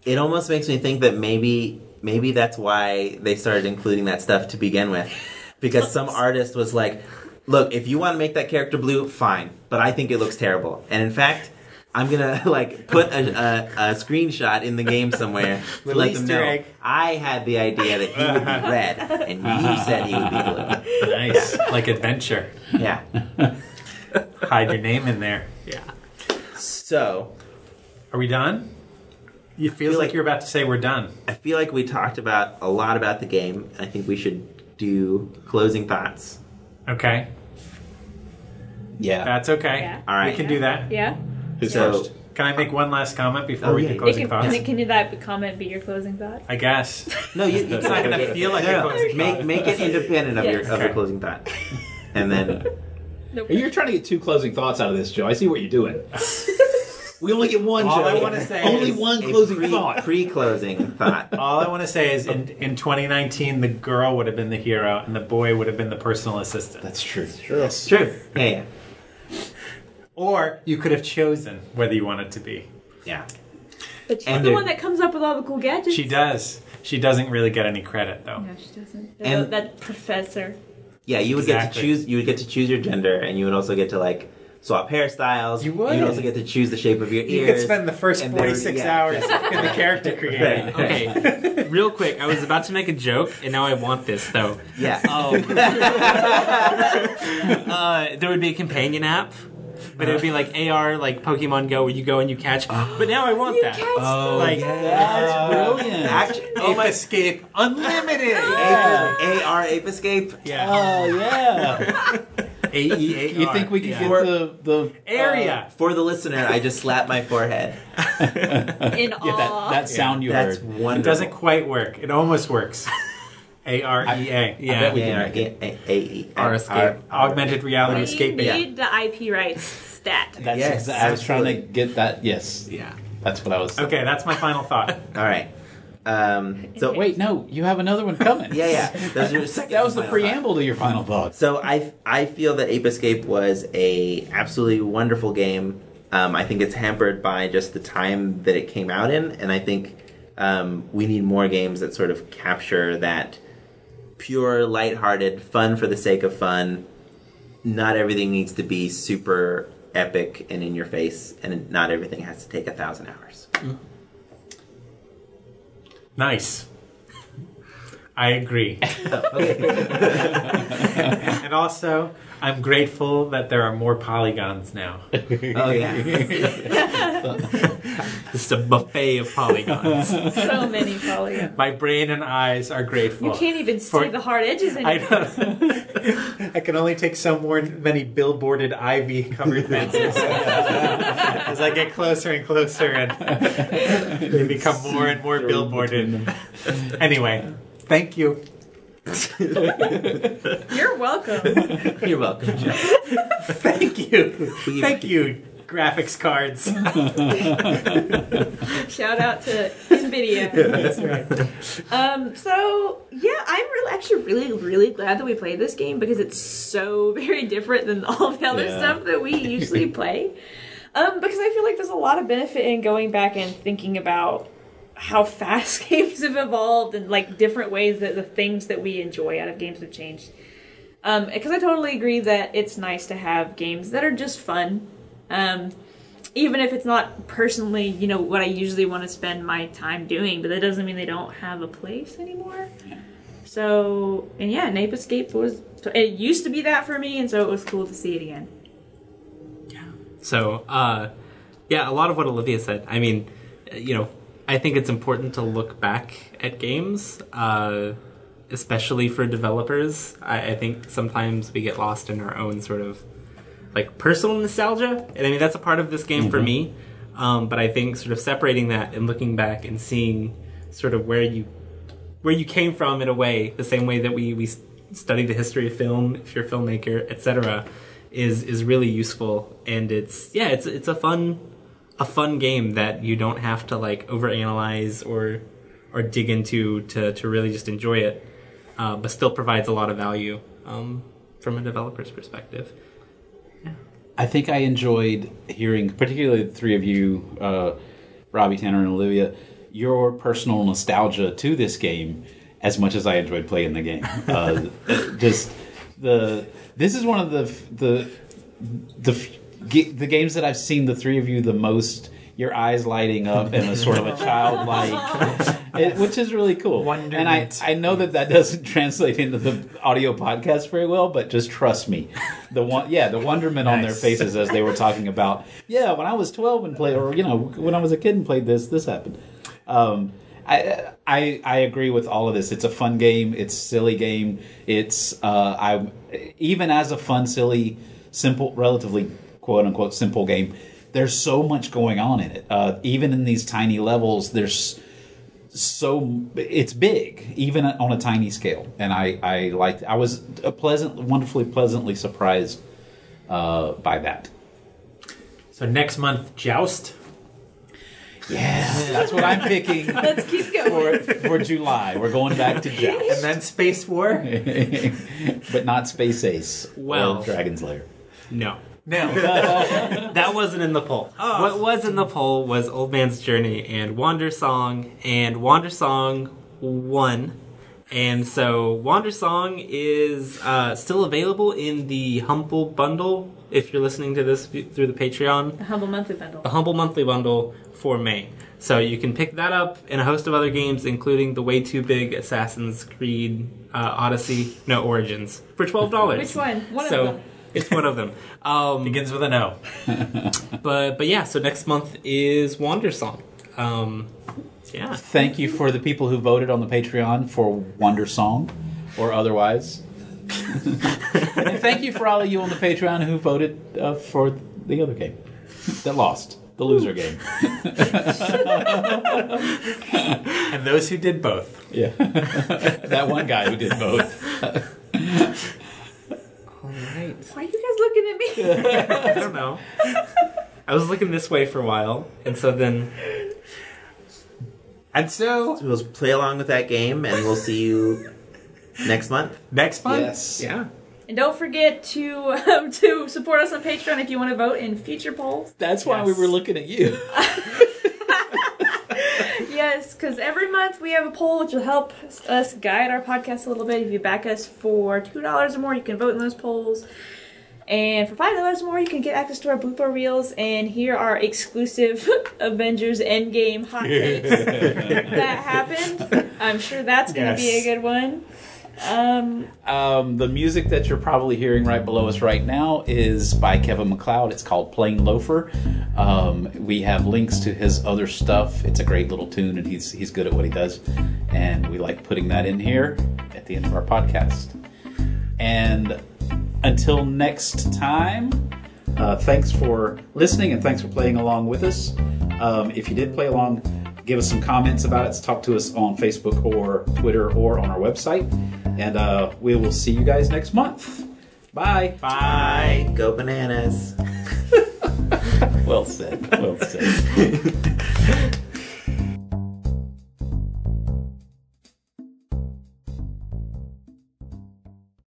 it almost makes me think that maybe maybe that's why they started including that stuff to begin with because some artist was like look if you want to make that character blue fine but i think it looks terrible and in fact i'm gonna like put a, a, a screenshot in the game somewhere to Little let them Easter know egg. i had the idea that he would be red and you said he would be blue Nice. Like adventure. yeah Hide your name in there. yeah. so Are we done? You feel, feel like, like- you're about to say we're done. i feel like we talked about a lot about the game i think we should do closing thoughts Okay. Yeah. That's okay. Yeah. All right. We can do that. Yeah. Who's so first? Can I make one last comment before Oh, we yeah. do It closing can, thoughts? can, can you that comment be your closing thought? I guess. no you, you It's not going to feel like a closing make thought. make it independent of Yes. your of Okay. your closing thought, and then Nope. You're trying to get two closing thoughts out of this, Joe. I see what you're doing. we only get one, All Joe. I wanna say only is one closing pre, thought. pre-closing thought. All I want to say is in, in 2019, the girl would have been the hero and the boy would have been the personal assistant. That's true. It's true. Yeah, yeah, Or you could have chosen whether you wanted to be. yeah. But she's And the there- one that comes up with all the cool gadgets. She does. She doesn't really get any credit, though. No, she doesn't. And- that, that professor. Yeah, you would Exactly. get to choose. You would get to choose your gender, and you would also get to like swap hairstyles. You would. You'd also get to choose the shape of your ears. You could spend the first and there 46 yeah. hours in the character creator. Right. Okay, real quick. I was about to make a joke, and now I want this though. Yeah. Um, uh, there would be a companion app, but it would be like AR, like Pokemon Go, where you go and you catch. But now I want You that. catch Oh, Like, That's brilliant. Actually, oh Ape my. Escape Unlimited! Ape, AR Ape Escape. Yeah. Oh yeah. A-E-A-R. you think we could Yeah. get the the Area. Uh, for the listener, I just slapped my forehead. in yeah, awe. that, that sound you That's heard? wonderful. It doesn't quite work. It almost works. A R E A. Yeah. bet we A can R make it. A A R escape. Augmented reality We escape. need the IP rights stat. That's Yes, exa- I was trying to absolutely. get that. Yes, Yeah. that's what I was. Okay, that's my final thought. All right. Um, so Wait, no, you have another one coming. yeah, yeah. Those are your second that was the and final thought. preamble to your final thoughts. So I I feel that Ape Escape was a absolutely wonderful game. Um, I think it's hampered by just the time that it came out in, and I think um, we need more games that sort of capture that pure, lighthearted, fun for the sake of fun. Not everything needs to be super epic and in your face, and not everything has to take a thousand hours. Nice. I agree. and also, I'm grateful that there are more polygons now. Oh yeah, Just a buffet of polygons. So many polygons. My brain and eyes are grateful. You can't even see For- the hard edges I anymore. know. I can only take so more many billboarded ivy covered fences as I get closer and closer, and they become more and more billboarded. Anyway, thank you. You're welcome. you're welcome. Jeff. Thank you. Thank you, graphics cards. Shout out to Nvidia. That's right. Um, so yeah, I'm really, actually really, really glad that we played this game because it's so very different than all the other Yeah. stuff that we usually play. Um, because I feel like there's a lot of benefit in going back and thinking about how fast games have evolved and like different ways that the things that we enjoy out of games have changed. Um, because I totally agree that it's nice to have games that are just fun. Um, even if it's not personally, you know, what I usually want to spend my time doing, but that doesn't mean they don't have a place anymore. So, and yeah, Ape Escape was, it used to be that for me, and so it was cool to see it again. Yeah. So, uh, yeah, a lot of what Olivia said. I mean, you know, I think it's important to look back at games, uh, especially for developers. I, I think sometimes we get lost in our own sort of like personal nostalgia, and I mean that's a part of this game for me. Um, but I think sort of separating that and looking back and seeing sort of where you where you came from in a way, the same way that we we study the history of film, if you're a filmmaker, etc., is is really useful. And it's yeah, it's it's a fun a fun game that you don't have to like overanalyze or or dig into to to really just enjoy it, uh, but still provides a lot of value um, from a developer's perspective. I think I enjoyed hearing, particularly the three of you, uh, Robbie, Tanner, and Olivia, your personal nostalgia to this game as much as I enjoyed playing the game. Uh, just the this is one of the the the ga- the games that I've seen the three of you the most. Your eyes lighting up and a sort of a childlike, it, which is really cool. And I, Wonderment. I know that that doesn't translate into the audio podcast very well, but just trust me, the one, yeah, the wonderment on their faces as they were talking about, yeah, when I was twelve and played, or you know, when I was a kid and played this, this happened. Um, I, I I agree with all of this. It's a fun game. It's silly game. It's uh, I even as a fun, silly, simple, relatively quote unquote simple game. There's so much going on in it. Uh, even in these tiny levels, there's so it's big, even on a tiny scale. And I I liked. I was a pleasant, wonderfully pleasantly surprised uh, by that. So next month, Joust. Yeah, that's what I'm picking Let's keep going. for for July. We're going back to Joust. And then Space War? but not Space Ace Well- or Dragon's Lair. No. No. That wasn't in the poll. What was in the poll was Old Man's Journey and Wandersong, and Wandersong won. And so Wandersong is uh, still available in the Humble Bundle if you're listening to this through the Patreon. The Humble Monthly Bundle. The Humble Monthly Bundle for May. So you can pick that up and a host of other games, including the way too big Assassin's Creed uh, Odyssey, no Origins, for twelve dollars. Which one? One of them. It's one of them. Um, Begins with an O. but but yeah, so next month is Wandersong. Um, yeah, Thank you for the people who voted on the Patreon for Wandersong or otherwise. and thank you for all of you on the Patreon who voted uh, for the other game that lost. the loser game. And those who did both. Yeah, that one guy who did both. All right. Why are you guys looking at me? I don't know. I was looking this way for a while, and so then And so We'll play along with that game, and we'll see you next month. next month, Yes. yeah, and don't forget to um, to support us on Patreon if you want to vote in future polls. That's why we were looking at you. Yes, because every month we have a poll which will help us guide our podcast a little bit. If you back us for two dollars or more, you can vote in those polls. And for five dollars more, you can get access to our blooper reels and hear our exclusive Avengers Endgame hot takes that happened. I'm sure that's going to be a good one. Um, Um, the music that you're probably hearing right below us right now is by Kevin MacLeod. It's called Plain Loafer. Um, we have links to his other stuff. It's a great little tune, and he's he's good at what he does. And we like putting that in here at the end of our podcast. And until next time, uh, thanks for listening and thanks for playing along with us. Um, if you did play along, give us some comments about it. Talk to us on Facebook or Twitter or on our website. And uh, we will see you guys next month. Bye. Bye. Go bananas. Well said. Well said.